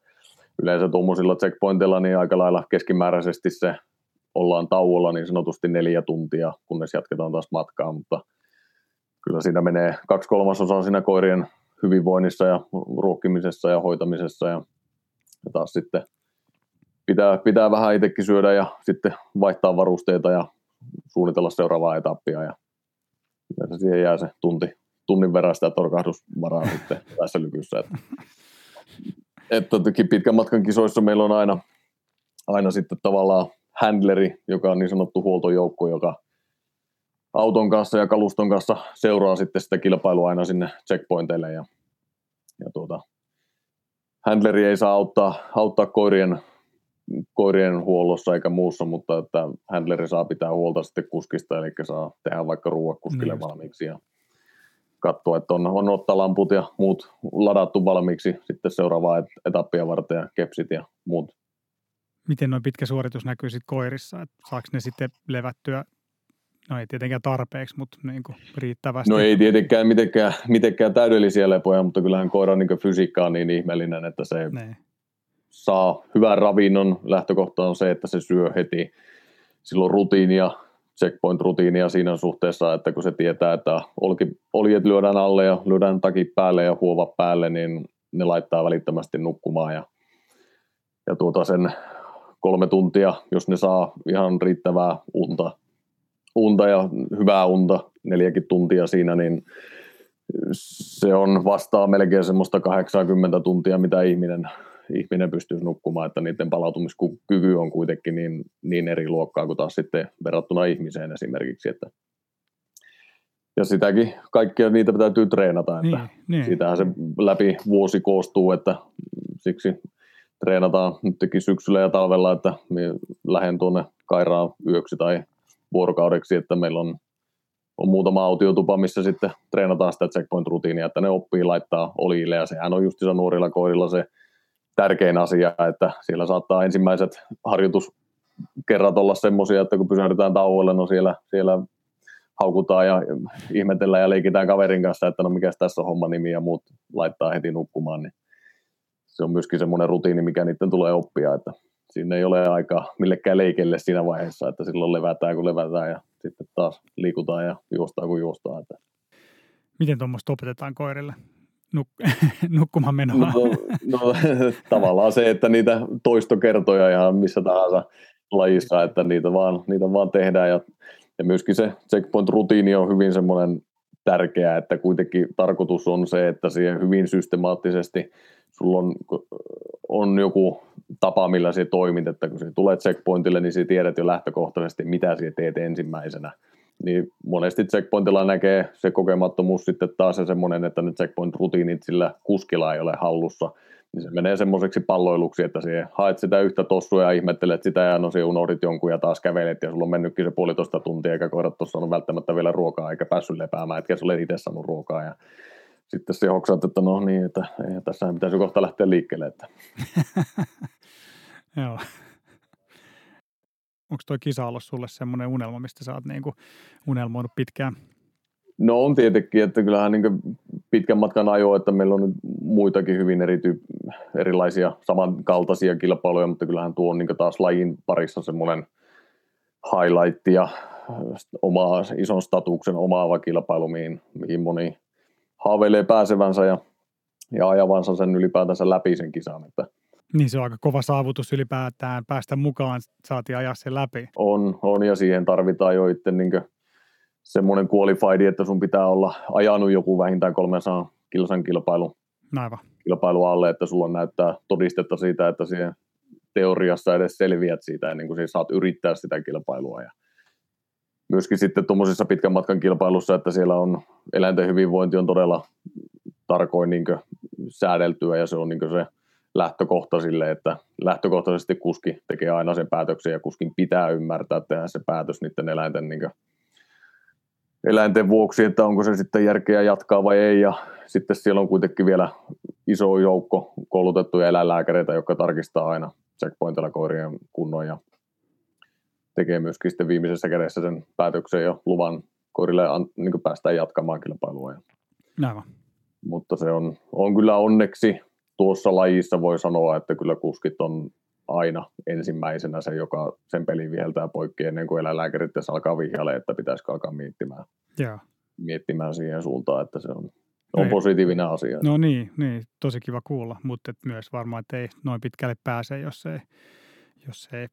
yleensä tuommoisilla checkpointilla niin aika lailla keskimääräisesti se ollaan tauolla niin sanotusti neljä tuntia, kunnes jatketaan taas matkaa, mutta kyllä siinä menee kaksi kolmasosaa siinä koirien hyvinvoinnissa ja ruokkimisessa ja hoitamisessa ja, ja taas sitten pitää, pitää vähän itsekin syödä ja sitten vaihtaa varusteita ja suunnitella seuraavaa etappia ja yleensä siihen jää se tunti, tunnin verran sitä torkahdusvaraa sitten tässä lykyssä. Että, että pitkän matkan kisoissa meillä on aina, aina sitten tavallaan handleri, joka on niin sanottu huoltojoukko, joka auton kanssa ja kaluston kanssa seuraa sitten sitä kilpailua aina sinne checkpointeille ja, ja tuota, handleri ei saa auttaa, auttaa koirien koirien huollossa eikä muussa, mutta että handleri saa pitää huolta sitten kuskista, eli saa tehdä vaikka ruuat kuskille niin valmiiksi ja katsoa, että on, on ottalamput ja muut ladattu valmiiksi sitten seuraavaa etappia varten ja kepsit ja muut. Miten noin pitkä suoritus näkyy sitten koirissa? Että saako ne sitten levättyä No ei tietenkään tarpeeksi, mutta niin kuin riittävästi. No ei tietenkään mitenkään, mitenkään täydellisiä lepoja, mutta kyllähän koiran niin fysiikka on niin ihmeellinen, että se ne. Saa hyvän ravinnon. Lähtökohta on se, että se syö heti silloin rutiinia, checkpoint-rutiinia siinä suhteessa, että kun se tietää, että oljet lyödään alle ja lyödään takin päälle ja huova päälle, niin ne laittaa välittömästi nukkumaan ja, ja tuota sen kolme tuntia, jos ne saa ihan riittävää unta, unta ja hyvää unta, neljäkin tuntia siinä, niin se on vastaa melkein semmoista 80 tuntia, mitä ihminen, ihminen pystyisi nukkumaan, että niiden palautumiskyky on kuitenkin niin, niin eri luokkaa kuin taas sitten verrattuna ihmiseen esimerkiksi, että ja sitäkin kaikkia niitä täytyy treenata, että niin, niin. siitähän se läpi vuosi koostuu, että siksi treenataan nytkin syksyllä ja talvella, että lähden tuonne Kairaan yöksi tai vuorokaudeksi, että meillä on, on muutama autiotupa, missä sitten treenataan sitä checkpoint-rutiinia, että ne oppii laittaa oliille, ja sehän on just nuorilla koirilla se tärkein asia, että siellä saattaa ensimmäiset harjoituskerrat olla semmoisia, että kun pysähdytään tauolle, no siellä, siellä haukutaan ja ihmetellään ja leikitään kaverin kanssa, että no mikä tässä on homma nimi ja muut laittaa heti nukkumaan, niin se on myöskin semmoinen rutiini, mikä niiden tulee oppia, että siinä ei ole aikaa millekään leikelle siinä vaiheessa, että silloin levätään kun levätään ja sitten taas liikutaan ja juostaan kun juostaan. Miten tuommoista opetetaan koirille? Nuk- nukkumaan menoa? No, no, tavallaan se, että niitä toistokertoja ihan missä tahansa lajissa, että niitä vaan, niitä vaan tehdään ja, ja myöskin se checkpoint-rutiini on hyvin semmoinen tärkeä, että kuitenkin tarkoitus on se, että siihen hyvin systemaattisesti sulla on, on joku tapa, millä se toimit, että kun se tulee checkpointille, niin sä tiedät jo lähtökohtaisesti, mitä sä teet ensimmäisenä. Niin monesti checkpointilla näkee se kokemattomuus sitten taas se semmoinen, että ne checkpoint-rutiinit sillä kuskilla ei ole hallussa, niin se menee semmoiseksi palloiluksi, että se haet sitä yhtä tossua ja ihmettelet sitä ja no se unohdit jonkun ja taas kävelet ja sulla on mennytkin se puolitoista tuntia eikä koirat tuossa on välttämättä vielä ruokaa eikä päässyt lepäämään, etkä sulle itse saanut ruokaa ja sitten se hoksaat, että no niin, että tässä pitäisi kohta lähteä liikkeelle. Että. Joo. Onko tuo kisa ollut sulle semmoinen unelma, mistä sä oot niinku unelmoinut pitkään? No on tietenkin, että kyllähän niin pitkän matkan ajo, että meillä on nyt muitakin hyvin eri erilaisia samankaltaisia kilpailuja, mutta kyllähän tuo on niin taas lajin parissa semmoinen highlight ja oma, ison statuksen omaava kilpailu, mihin, mihin moni haaveilee pääsevänsä ja, ja ajavansa sen ylipäätänsä läpi sen kisan. Että niin se on aika kova saavutus ylipäätään päästä mukaan, saatiin ajaa sen läpi. On, on ja siihen tarvitaan jo itse niin semmoinen qualified, että sun pitää olla ajanut joku vähintään 300 kilsan kilpailu, Aivan. kilpailu alle, että sulla näyttää todistetta siitä, että siihen teoriassa edes selviät siitä ennen kuin saat yrittää sitä kilpailua. Ja myöskin sitten tuommoisissa pitkän matkan kilpailussa, että siellä on eläinten hyvinvointi on todella tarkoin niin säädeltyä ja se on niin se lähtökohta sille, että lähtökohtaisesti kuski tekee aina sen päätöksen ja kuskin pitää ymmärtää tehdä se päätös niiden eläinten, niin eläinten vuoksi, että onko se sitten järkeä jatkaa vai ei ja sitten siellä on kuitenkin vielä iso joukko koulutettuja eläinlääkäreitä, jotka tarkistaa aina checkpointilla koirien kunnon ja tekee myöskin sitten viimeisessä kädessä sen päätöksen ja luvan koirille niin päästään jatkamaan kilpailua. Aivan. Mutta se on, on kyllä onneksi tuossa lajissa voi sanoa, että kyllä kuskit on aina ensimmäisenä se, joka sen pelin viheltää poikki ennen kuin eläinlääkärit alkaa vihjalle, että pitäisikö alkaa miettimään, Joo. miettimään siihen suuntaan, että se on, on positiivinen asia. No niin, niin, tosi kiva kuulla, mutta myös varmaan, että ei noin pitkälle pääse, jos ei, jos ei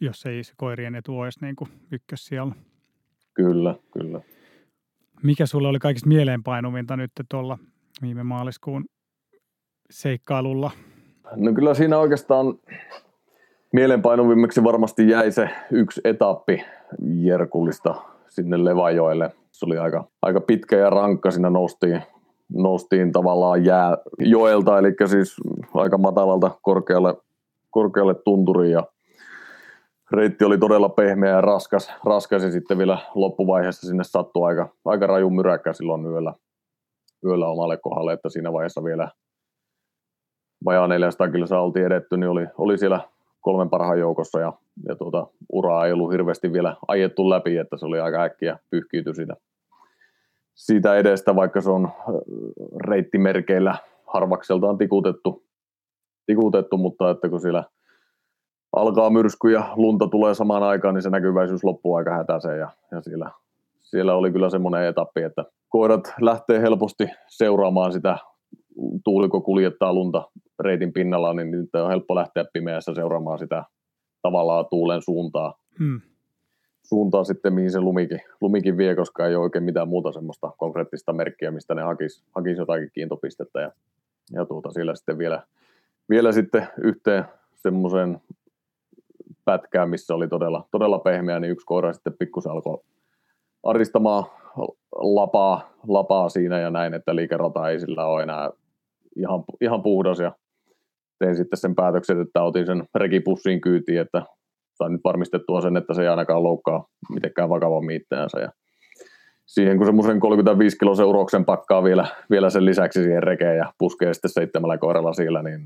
jos ei se koirien etu olisi niin kuin ykkös siellä. Kyllä, kyllä. Mikä sulle oli kaikista mieleenpainuvinta nyt tuolla viime maaliskuun seikkailulla? No kyllä siinä oikeastaan mieleenpainuvimmaksi varmasti jäi se yksi etappi Jerkullista sinne Levajoelle. Se oli aika, aika pitkä ja rankka, siinä noustiin, noustiin tavallaan jää joelta, eli siis aika matalalta korkealle, korkealle tunturiin ja reitti oli todella pehmeä ja raskas, raskas ja sitten vielä loppuvaiheessa sinne sattui aika, aika raju myräkkä silloin yöllä, yöllä omalle kohdalle, että siinä vaiheessa vielä vajaa 400 kilsaa oltiin edetty, niin oli, oli siellä kolmen parhaan joukossa ja, ja tuota, uraa ei ollut hirveästi vielä ajettu läpi, että se oli aika äkkiä pyyhkiyty siitä, siitä edestä, vaikka se on reittimerkeillä harvakseltaan tikutettu, tikutettu mutta että kun siellä alkaa myrsky ja lunta tulee samaan aikaan, niin se näkyväisyys loppuu aika hätäiseen ja, ja siellä, siellä oli kyllä semmoinen etappi, että koirat lähtee helposti seuraamaan sitä tuuliko kuljettaa lunta reitin pinnalla, niin nyt on helppo lähteä pimeässä seuraamaan sitä tavallaan tuulen suuntaa. Hmm. Suuntaa sitten, mihin se lumikin, lumikin vie, koska ei ole oikein mitään muuta semmoista konkreettista merkkiä, mistä ne hakisi hakis jotakin kiintopistettä. Ja, ja tuota, siellä sitten vielä, vielä sitten yhteen semmoiseen pätkään, missä oli todella, todella pehmeä, niin yksi koira sitten pikkusen alkoi aristamaan lapaa, lapaa siinä ja näin, että liikerata ei sillä ole enää ihan, ihan puhdas ja tein sitten sen päätöksen, että otin sen rekipussiin kyytiin, että sain nyt varmistettua sen, että se ei ainakaan loukkaa mitenkään vakavammin itseänsä. Ja siihen kun semmoisen 35 kilo seurauksen pakkaa vielä, vielä sen lisäksi siihen rekeen ja puskee sitten seitsemällä koiralla siellä, niin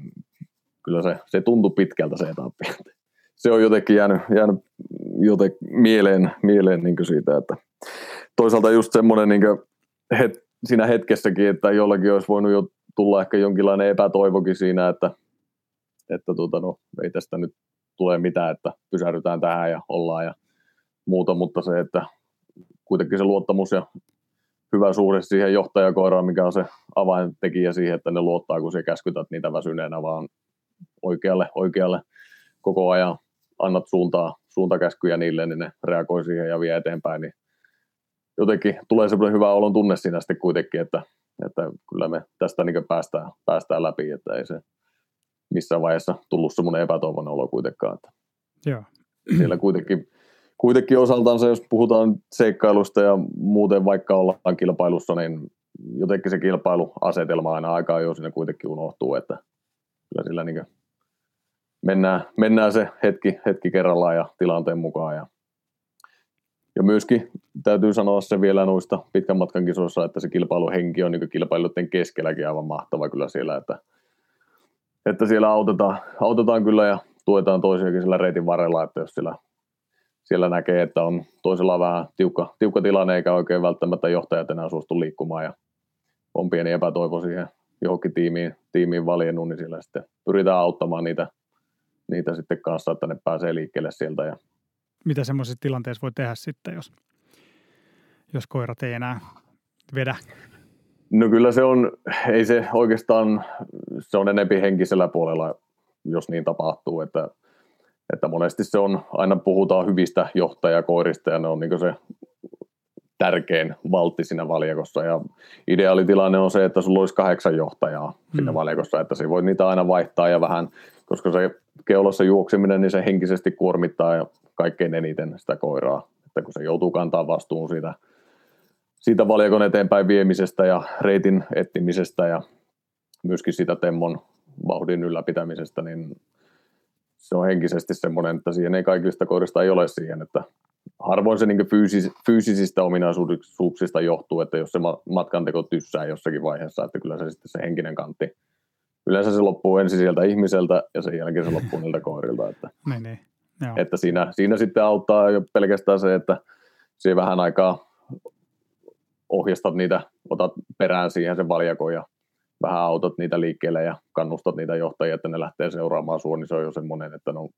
kyllä se, se tuntui pitkältä se etappi. Se on jotenkin jäänyt, jäänyt joten mieleen, mieleen niin siitä, että toisaalta just semmoinen niin het, siinä hetkessäkin, että jollakin olisi voinut jo tulla ehkä jonkinlainen epätoivokin siinä, että, että tuota, no, ei tästä nyt tule mitään, että pysähdytään tähän ja ollaan ja muuta, mutta se, että kuitenkin se luottamus ja hyvä suhde siihen johtajakoiraan, mikä on se avaintekijä siihen, että ne luottaa, kun se käskytät niitä väsyneenä, vaan oikealle, oikealle koko ajan annat suuntaa, suuntakäskyjä niille, niin ne reagoi siihen ja vie eteenpäin, niin jotenkin tulee semmoinen hyvä olon tunne siinä sitten kuitenkin, että, että kyllä me tästä niin päästään, päästään läpi, että ei se missään vaiheessa tullut semmoinen epätoivoinen olo kuitenkaan. Että Joo. Siellä kuitenkin, kuitenkin osaltaan se, jos puhutaan seikkailusta ja muuten vaikka ollaan kilpailussa, niin jotenkin se kilpailuasetelma aina aika jo sinne kuitenkin unohtuu, että kyllä sillä niin mennään, mennään se hetki, hetki kerrallaan ja tilanteen mukaan ja ja myöskin täytyy sanoa se vielä noista pitkän matkan kisoissa, että se kilpailuhenki on niin kilpailuiden keskelläkin aivan mahtava kyllä siellä, että, että siellä autetaan, autetaan kyllä ja tuetaan toisiakin sillä reitin varrella, että jos siellä, siellä näkee, että on toisella vähän tiukka, tiukka tilanne eikä oikein välttämättä johtajat enää suostu liikkumaan ja on pieni epätoivo siihen johonkin tiimiin, tiimiin valjennut, niin siellä sitten pyritään auttamaan niitä, niitä sitten kanssa, että ne pääsee liikkeelle sieltä ja mitä semmoisessa tilanteessa voi tehdä sitten, jos, jos koirat ei enää vedä? No kyllä se on, ei se oikeastaan, se on enempi henkisellä puolella, jos niin tapahtuu, että, että monesti se on, aina puhutaan hyvistä johtajakoirista ja ne on niin se tärkein valtti siinä valjakossa ja ideaalitilanne on se, että sulla olisi kahdeksan johtajaa hmm. siinä valjakossa, että se voi niitä aina vaihtaa ja vähän, koska se keulassa juokseminen, niin se henkisesti kuormittaa ja kaikkein eniten sitä koiraa, että kun se joutuu kantaa vastuun siitä, siitä valjakon eteenpäin viemisestä ja reitin etsimisestä ja myöskin sitä temmon vauhdin ylläpitämisestä, niin se on henkisesti semmoinen, että siihen ei kaikista koirista ei ole siihen, että harvoin se niin fyysis, fyysisistä ominaisuuksista johtuu, että jos se matkanteko tyssää jossakin vaiheessa, että kyllä se sitten se henkinen kantti, yleensä se loppuu ensin sieltä ihmiseltä ja sen jälkeen se loppuu niiltä koirilta. Että. Niin, niin. Joo. Että siinä, siinä sitten auttaa jo pelkästään se, että siinä vähän aikaa ohjastat niitä, otat perään siihen sen valjakon ja vähän autot niitä liikkeelle ja kannustat niitä johtajia, että ne lähtee seuraamaan sua, niin se on jo semmoinen, että no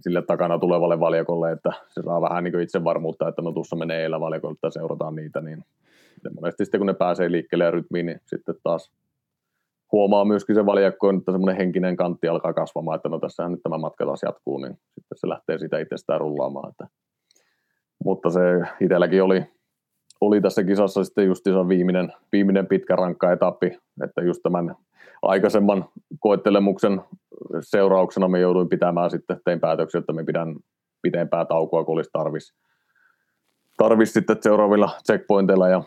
sille takana tulevalle valjakolle, että se saa vähän niin itsevarmuutta, että no tuossa menee eillä valjakolle, että seurataan niitä, niin monesti sitten kun ne pääsee liikkeelle ja rytmiin, niin sitten taas huomaa myöskin se valjakko, että semmoinen henkinen kantti alkaa kasvamaan, että no tässähän nyt tämä matka taas jatkuu, niin sitten se lähtee sitä itsestään rullaamaan. Että. Mutta se itselläkin oli, oli tässä kisassa sitten just viimeinen, viimeinen pitkä rankka etappi, että just tämän aikaisemman koettelemuksen seurauksena me jouduin pitämään sitten, tein päätöksen, että me pidän pitempää taukoa, kun olisi tarvis, tarvis sitten seuraavilla checkpointeilla. Ja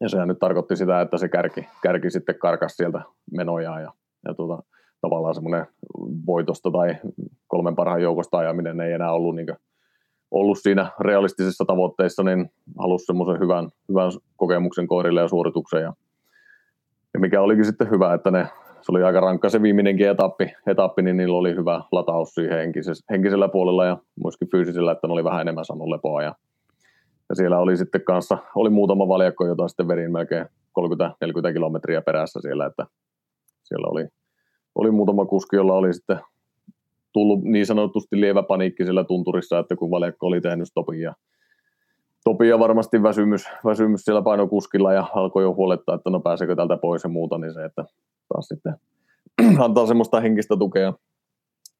ja sehän nyt tarkoitti sitä, että se kärki, kärki sitten karkas sieltä menojaan ja, ja tuota, tavallaan semmoinen voitosta tai kolmen parhaan joukosta ajaminen ei enää ollut, niin ollut siinä realistisissa tavoitteissa, niin halusi semmoisen hyvän, hyvän kokemuksen koirille ja suorituksen. Ja, ja mikä olikin sitten hyvä, että ne se oli aika rankka se viimeinenkin etappi, etappi niin niillä oli hyvä lataus siihen henkisellä, henkisellä puolella ja myöskin fyysisellä, että ne oli vähän enemmän saanut lepoa. Ja, ja siellä oli sitten kanssa, oli muutama valjakko, jota sitten verin melkein 30-40 kilometriä perässä siellä, että siellä oli, oli muutama kuski, jolla oli sitten tullut niin sanotusti lievä paniikki sillä tunturissa, että kun valjakko oli tehnyt stopin ja Topia varmasti väsymys, väsymys siellä painokuskilla ja alkoi jo huolettaa, että no pääsekö täältä pois ja muuta, niin se, että taas sitten antaa semmoista henkistä tukea,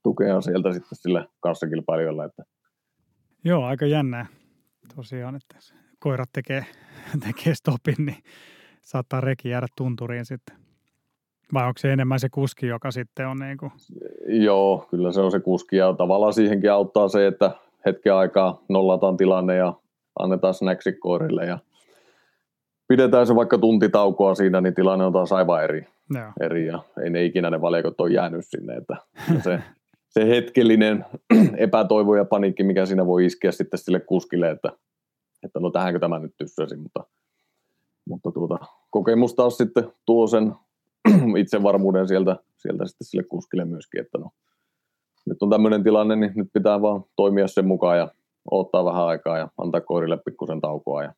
tukea sieltä sitten sille kanssakilpailijoille. Että. Joo, aika jännää tosiaan, että koirat tekee, tekee stopin, niin saattaa reki jäädä tunturiin sitten. Vai onko se enemmän se kuski, joka sitten on niin kuin... Joo, kyllä se on se kuski ja tavallaan siihenkin auttaa se, että hetken aikaa nollataan tilanne ja annetaan snacksi koirille ja pidetään se vaikka tuntitaukoa siinä, niin tilanne on taas aivan eri. Joo. eri ja ei ne ikinä ne valjakot ole jäänyt sinne. Että se, se hetkellinen epätoivo ja paniikki, mikä siinä voi iskeä sitten sille kuskille, että, että no tähänkö tämä nyt tyssäsi, mutta, mutta tuota, kokemus taas sitten tuo sen itsevarmuuden sieltä, sieltä sitten sille kuskille myöskin, että no, nyt on tämmöinen tilanne, niin nyt pitää vaan toimia sen mukaan ja ottaa vähän aikaa ja antaa koirille pikkusen taukoa. Ja...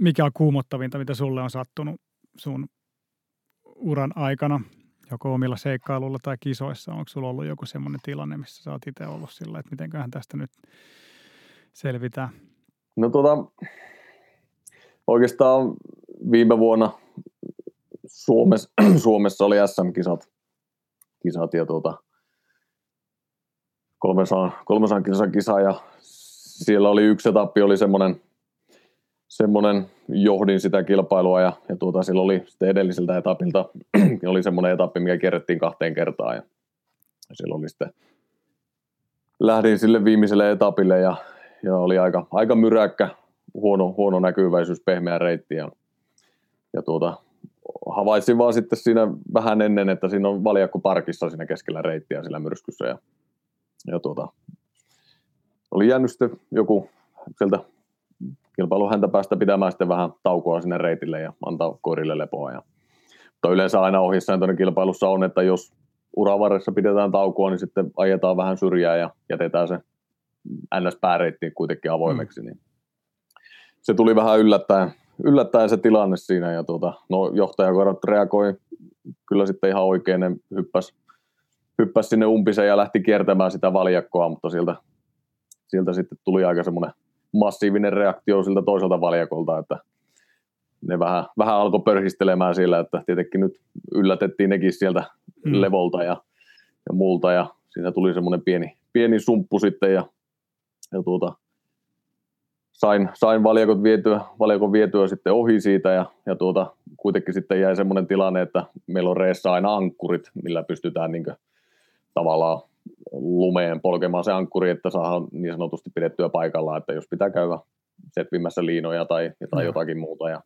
Mikä on kuumottavinta, mitä sulle on sattunut sun uran aikana, joko omilla seikkailuilla tai kisoissa? Onko sulla ollut joku semmoinen tilanne, missä sä oot itse ollut sillä, että mitenköhän tästä nyt selvitään? No tuota, oikeastaan viime vuonna Suomessa, Suomessa oli SM-kisat kisat ja tuota, 300, 300 kilsan kisa ja siellä oli yksi etappi, oli semmoinen, semmoinen johdin sitä kilpailua ja, ja tuota, sillä oli sitten edelliseltä etapilta oli semmoinen etappi, mikä kierrettiin kahteen kertaan ja, siellä oli sitten lähdin sille viimeiselle etapille ja, ja oli aika, aika myräkkä, huono, huono näkyväisyys, pehmeä reitti ja, ja tuota, havaitsin vaan sitten siinä vähän ennen, että siinä on valjakko parkissa siinä keskellä reittiä sillä myrskyssä ja, ja tuota, oli jäänyt sitten joku sieltä kilpailun häntä päästä pitämään sitten vähän taukoa sinne reitille ja antaa koirille lepoa. Ja, mutta yleensä aina ohjesääntöinen kilpailussa on, että jos uravarressa pidetään taukoa, niin sitten ajetaan vähän syrjää ja jätetään se NS-pääreitti kuitenkin avoimeksi. Mm. Niin se tuli vähän yllättäen, yllättäen se tilanne siinä ja tuota, no, johtajakoirat reagoi kyllä sitten ihan oikein, ne hyppäsi hyppäs sinne umpiseen ja lähti kiertämään sitä valjakkoa, mutta sieltä sieltä sitten tuli aika semmoinen massiivinen reaktio siltä toiselta valjakolta, että ne vähän, vähän alkoi pörhistelemään siellä, että tietenkin nyt yllätettiin nekin sieltä mm. levolta ja, ja multa ja siinä tuli semmoinen pieni, pieni sumppu sitten ja, ja tuota, sain, sain valjakot vietyä, valjakon vietyä sitten ohi siitä ja, ja tuota, kuitenkin sitten jäi semmoinen tilanne, että meillä on reessä aina ankkurit, millä pystytään niin tavallaan lumeen polkemaan se ankkuri, että saadaan niin sanotusti pidettyä paikallaan, että jos pitää käydä setvimässä liinoja tai, tai jotakin muuta. Ja,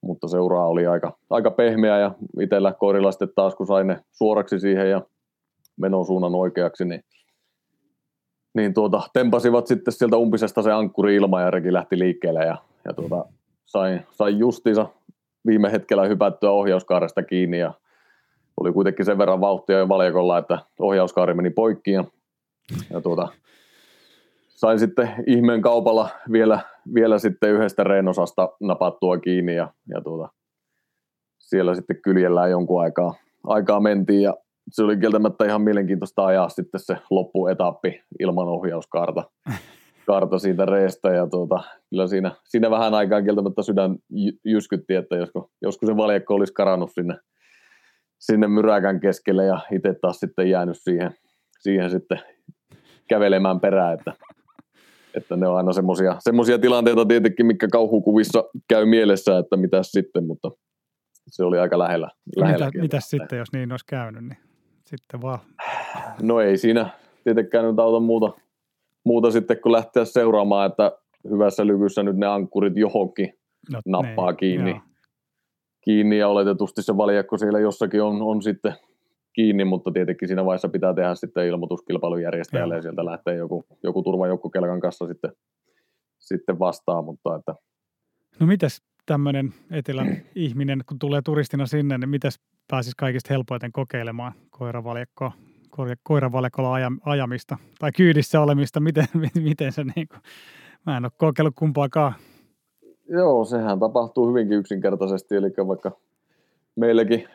mutta seuraa oli aika, aika pehmeä ja itsellä koirilla sitten taas, kun sain ne suoraksi siihen ja menosuunnan oikeaksi, niin, niin tuota, tempasivat sitten sieltä umpisesta se ankkuri ilma ja reki lähti liikkeelle ja, ja tuota, sain, sain justiinsa viime hetkellä hypättyä ohjauskaaresta kiinni ja oli kuitenkin sen verran vauhtia jo valjakolla, että ohjauskaari meni poikki ja, ja tuota, sain sitten ihmeen kaupalla vielä, vielä sitten yhdestä reinosasta napattua kiinni ja, ja tuota, siellä sitten kyljellään jonkun aikaa, aikaa mentiin ja se oli kieltämättä ihan mielenkiintoista ajaa sitten se loppuetappi ilman ohjauskaarta karta siitä reestä ja tuota, kyllä siinä, siinä vähän aikaa kieltämättä sydän jyskytti, että josko, josko se valjakko olisi karannut sinne sinne myräkän keskelle ja itse taas sitten jäänyt siihen, siihen sitten kävelemään perään, että, että ne on aina semmoisia tilanteita tietenkin, mikä kauhukuvissa käy mielessä, että mitä sitten, mutta se oli aika lähellä. lähellä mitä, mitä sitten, jos niin olisi käynyt, niin sitten vaan. No ei siinä tietenkään nyt auta muuta, muuta sitten, kun lähteä seuraamaan, että hyvässä lykyssä nyt ne ankkurit johonkin no, nappaa niin, kiinni. Joo kiinni ja oletetusti se valjakko siellä jossakin on, on sitten kiinni, mutta tietenkin siinä vaiheessa pitää tehdä sitten ilmoituskilpailun järjestäjälle ja sieltä lähtee joku, joku turvajoukko kelkan kanssa sitten, sitten vastaan, mutta että No mitäs tämmöinen etelän ihminen, kun tulee turistina sinne, niin mitäs pääsisi kaikista helpoiten kokeilemaan koiravaljakkoa, koiravaljakolla ajamista tai kyydissä olemista, miten, miten se niin kuin, mä en ole kokeillut kumpaakaan. Joo, sehän tapahtuu hyvinkin yksinkertaisesti, eli vaikka meilläkin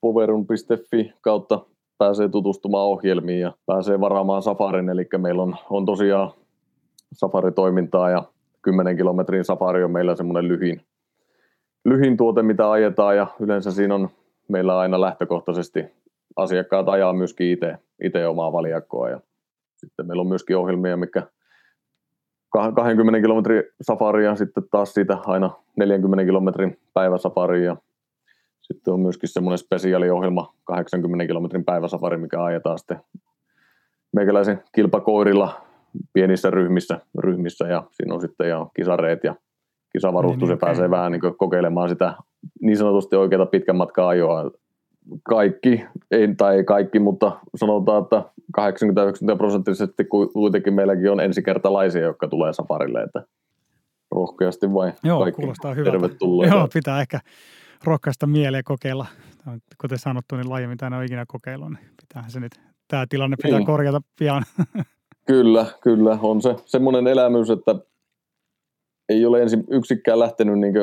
poverun.fi kautta pääsee tutustumaan ohjelmiin ja pääsee varaamaan safarin, eli meillä on, on tosiaan safaritoimintaa ja 10 kilometrin safari on meillä semmoinen lyhin, lyhin tuote, mitä ajetaan ja yleensä siinä on meillä aina lähtökohtaisesti asiakkaat ajaa myöskin itse, itse omaa valjakkoa ja sitten meillä on myöskin ohjelmia, mikä 20 kilometrin safari ja sitten taas siitä aina 40 kilometrin päiväsafari ja sitten on myöskin semmoinen spesiaaliohjelma 80 kilometrin päiväsafari, mikä ajetaan sitten meikäläisen kilpakoirilla pienissä ryhmissä, ryhmissä ja siinä on sitten ja kisareet ja kisavarustus niin, ja okay. pääsee vähän niin kokeilemaan sitä niin sanotusti oikeata pitkän matkan ajoa. Kaikki, ei, tai ei kaikki, mutta sanotaan, että 80-90 prosenttisesti kuitenkin meilläkin on ensikertalaisia, jotka tulee safarille, että rohkeasti vai Joo, kaikki kuulostaa hyvältä. Joo, pitää ehkä rohkaista mieleen kokeilla. Kuten sanottu, niin laji, mitä en ole ikinä kokeillut, niin pitäähän se nyt, tämä tilanne pitää niin. korjata pian. Kyllä, kyllä. On se semmoinen elämys, että ei ole ensin yksikään lähtenyt niin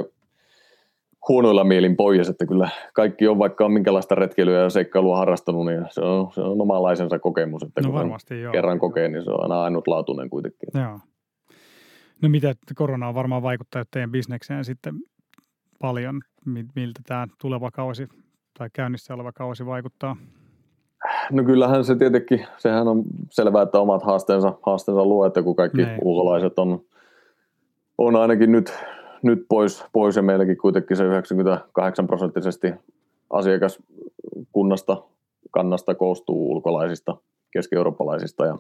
huonoilla mielin pois, että kyllä kaikki on, vaikka on minkälaista retkeilyä ja seikkailua harrastanut, niin se on, se on omanlaisensa kokemus, että no kun varmasti, joo. kerran kokee, niin se on aina ainutlaatuinen kuitenkin. Joo. No mitä korona on varmaan vaikuttanut teidän bisnekseen sitten paljon, miltä tämä tuleva kausi tai käynnissä oleva kausi vaikuttaa? No kyllähän se tietenkin, sehän on selvää, että omat haasteensa, haasteensa luo, että kun kaikki Nein. ulkolaiset on, on ainakin nyt, nyt pois, pois ja meilläkin kuitenkin se 98 prosenttisesti asiakaskunnasta kannasta koostuu ulkolaisista, keski-eurooppalaisista ja,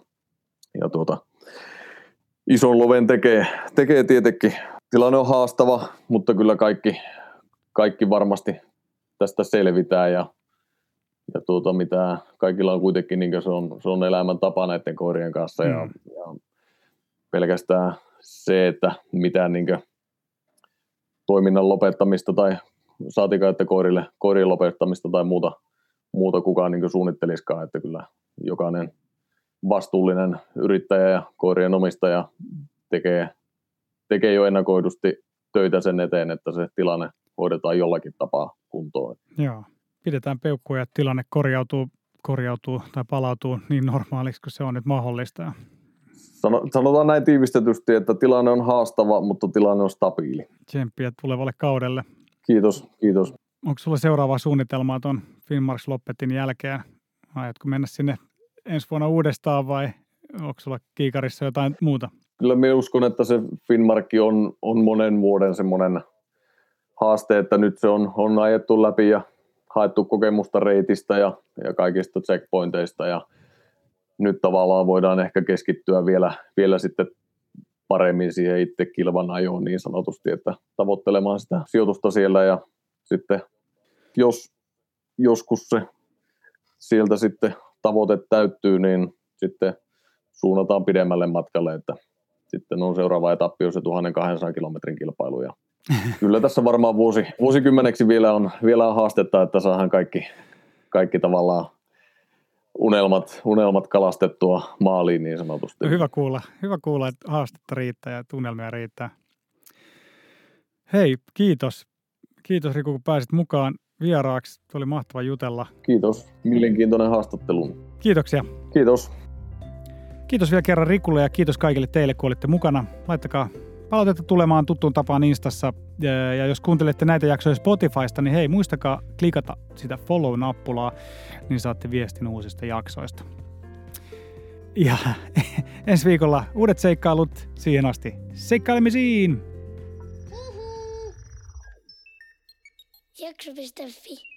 ja tuota, ison loven tekee, tekee tietenkin. Tilanne on haastava, mutta kyllä kaikki, kaikki varmasti tästä selvitään ja ja tuota, mitä kaikilla on kuitenkin, niin se, on, se on elämän tapa näiden koirien kanssa ja, mm. ja pelkästään se, että mitään niin toiminnan lopettamista tai saatikaan, että koirille, koirien lopettamista tai muuta, muuta kukaan niin suunnitteliskaan, että kyllä jokainen vastuullinen yrittäjä ja koirien omistaja tekee, tekee jo ennakoidusti töitä sen eteen, että se tilanne hoidetaan jollakin tapaa kuntoon. Joo pidetään peukkuja, ja tilanne korjautuu, korjautuu tai palautuu niin normaaliksi kuin se on nyt mahdollista. Sanotaan näin tiivistetysti, että tilanne on haastava, mutta tilanne on stabiili. Tsemppiä tulevalle kaudelle. Kiitos, kiitos. Onko sulla seuraavaa suunnitelmaa tuon Finnmarks Loppetin jälkeen? Aiotko mennä sinne ensi vuonna uudestaan vai onko sulla kiikarissa jotain muuta? Kyllä minä uskon, että se Finnmarkki on, on monen vuoden semmoinen haaste, että nyt se on, on ajettu läpi ja haettu kokemusta reitistä ja, ja kaikista checkpointeista ja nyt tavallaan voidaan ehkä keskittyä vielä, vielä sitten paremmin siihen itse kilvan ajoon niin sanotusti, että tavoittelemaan sitä sijoitusta siellä ja sitten jos joskus se sieltä sitten tavoite täyttyy, niin sitten suunnataan pidemmälle matkalle, että sitten on seuraava etappi on se 1200 kilometrin kilpailu ja Kyllä tässä varmaan vuosi, vuosikymmeneksi vielä on, vielä on haastetta, että saadaan kaikki, kaikki tavallaan unelmat, unelmat kalastettua maaliin niin sanotusti. Hyvä kuulla, hyvä kuulla, että haastetta riittää ja tunnelmia riittää. Hei, kiitos. Kiitos Riku, kun pääsit mukaan vieraaksi. Oli mahtava jutella. Kiitos. Mielenkiintoinen haastattelu. Kiitoksia. Kiitos. Kiitos vielä kerran Rikulle ja kiitos kaikille teille, kun olitte mukana. Laittakaa palautetta tulemaan tuttuun tapaan Instassa. Ja jos kuuntelette näitä jaksoja Spotifysta, niin hei, muistakaa klikata sitä follow-nappulaa, niin saatte viestin uusista jaksoista. Ja ensi viikolla uudet seikkailut. Siihen asti seikkailemisiin! Jakso.fi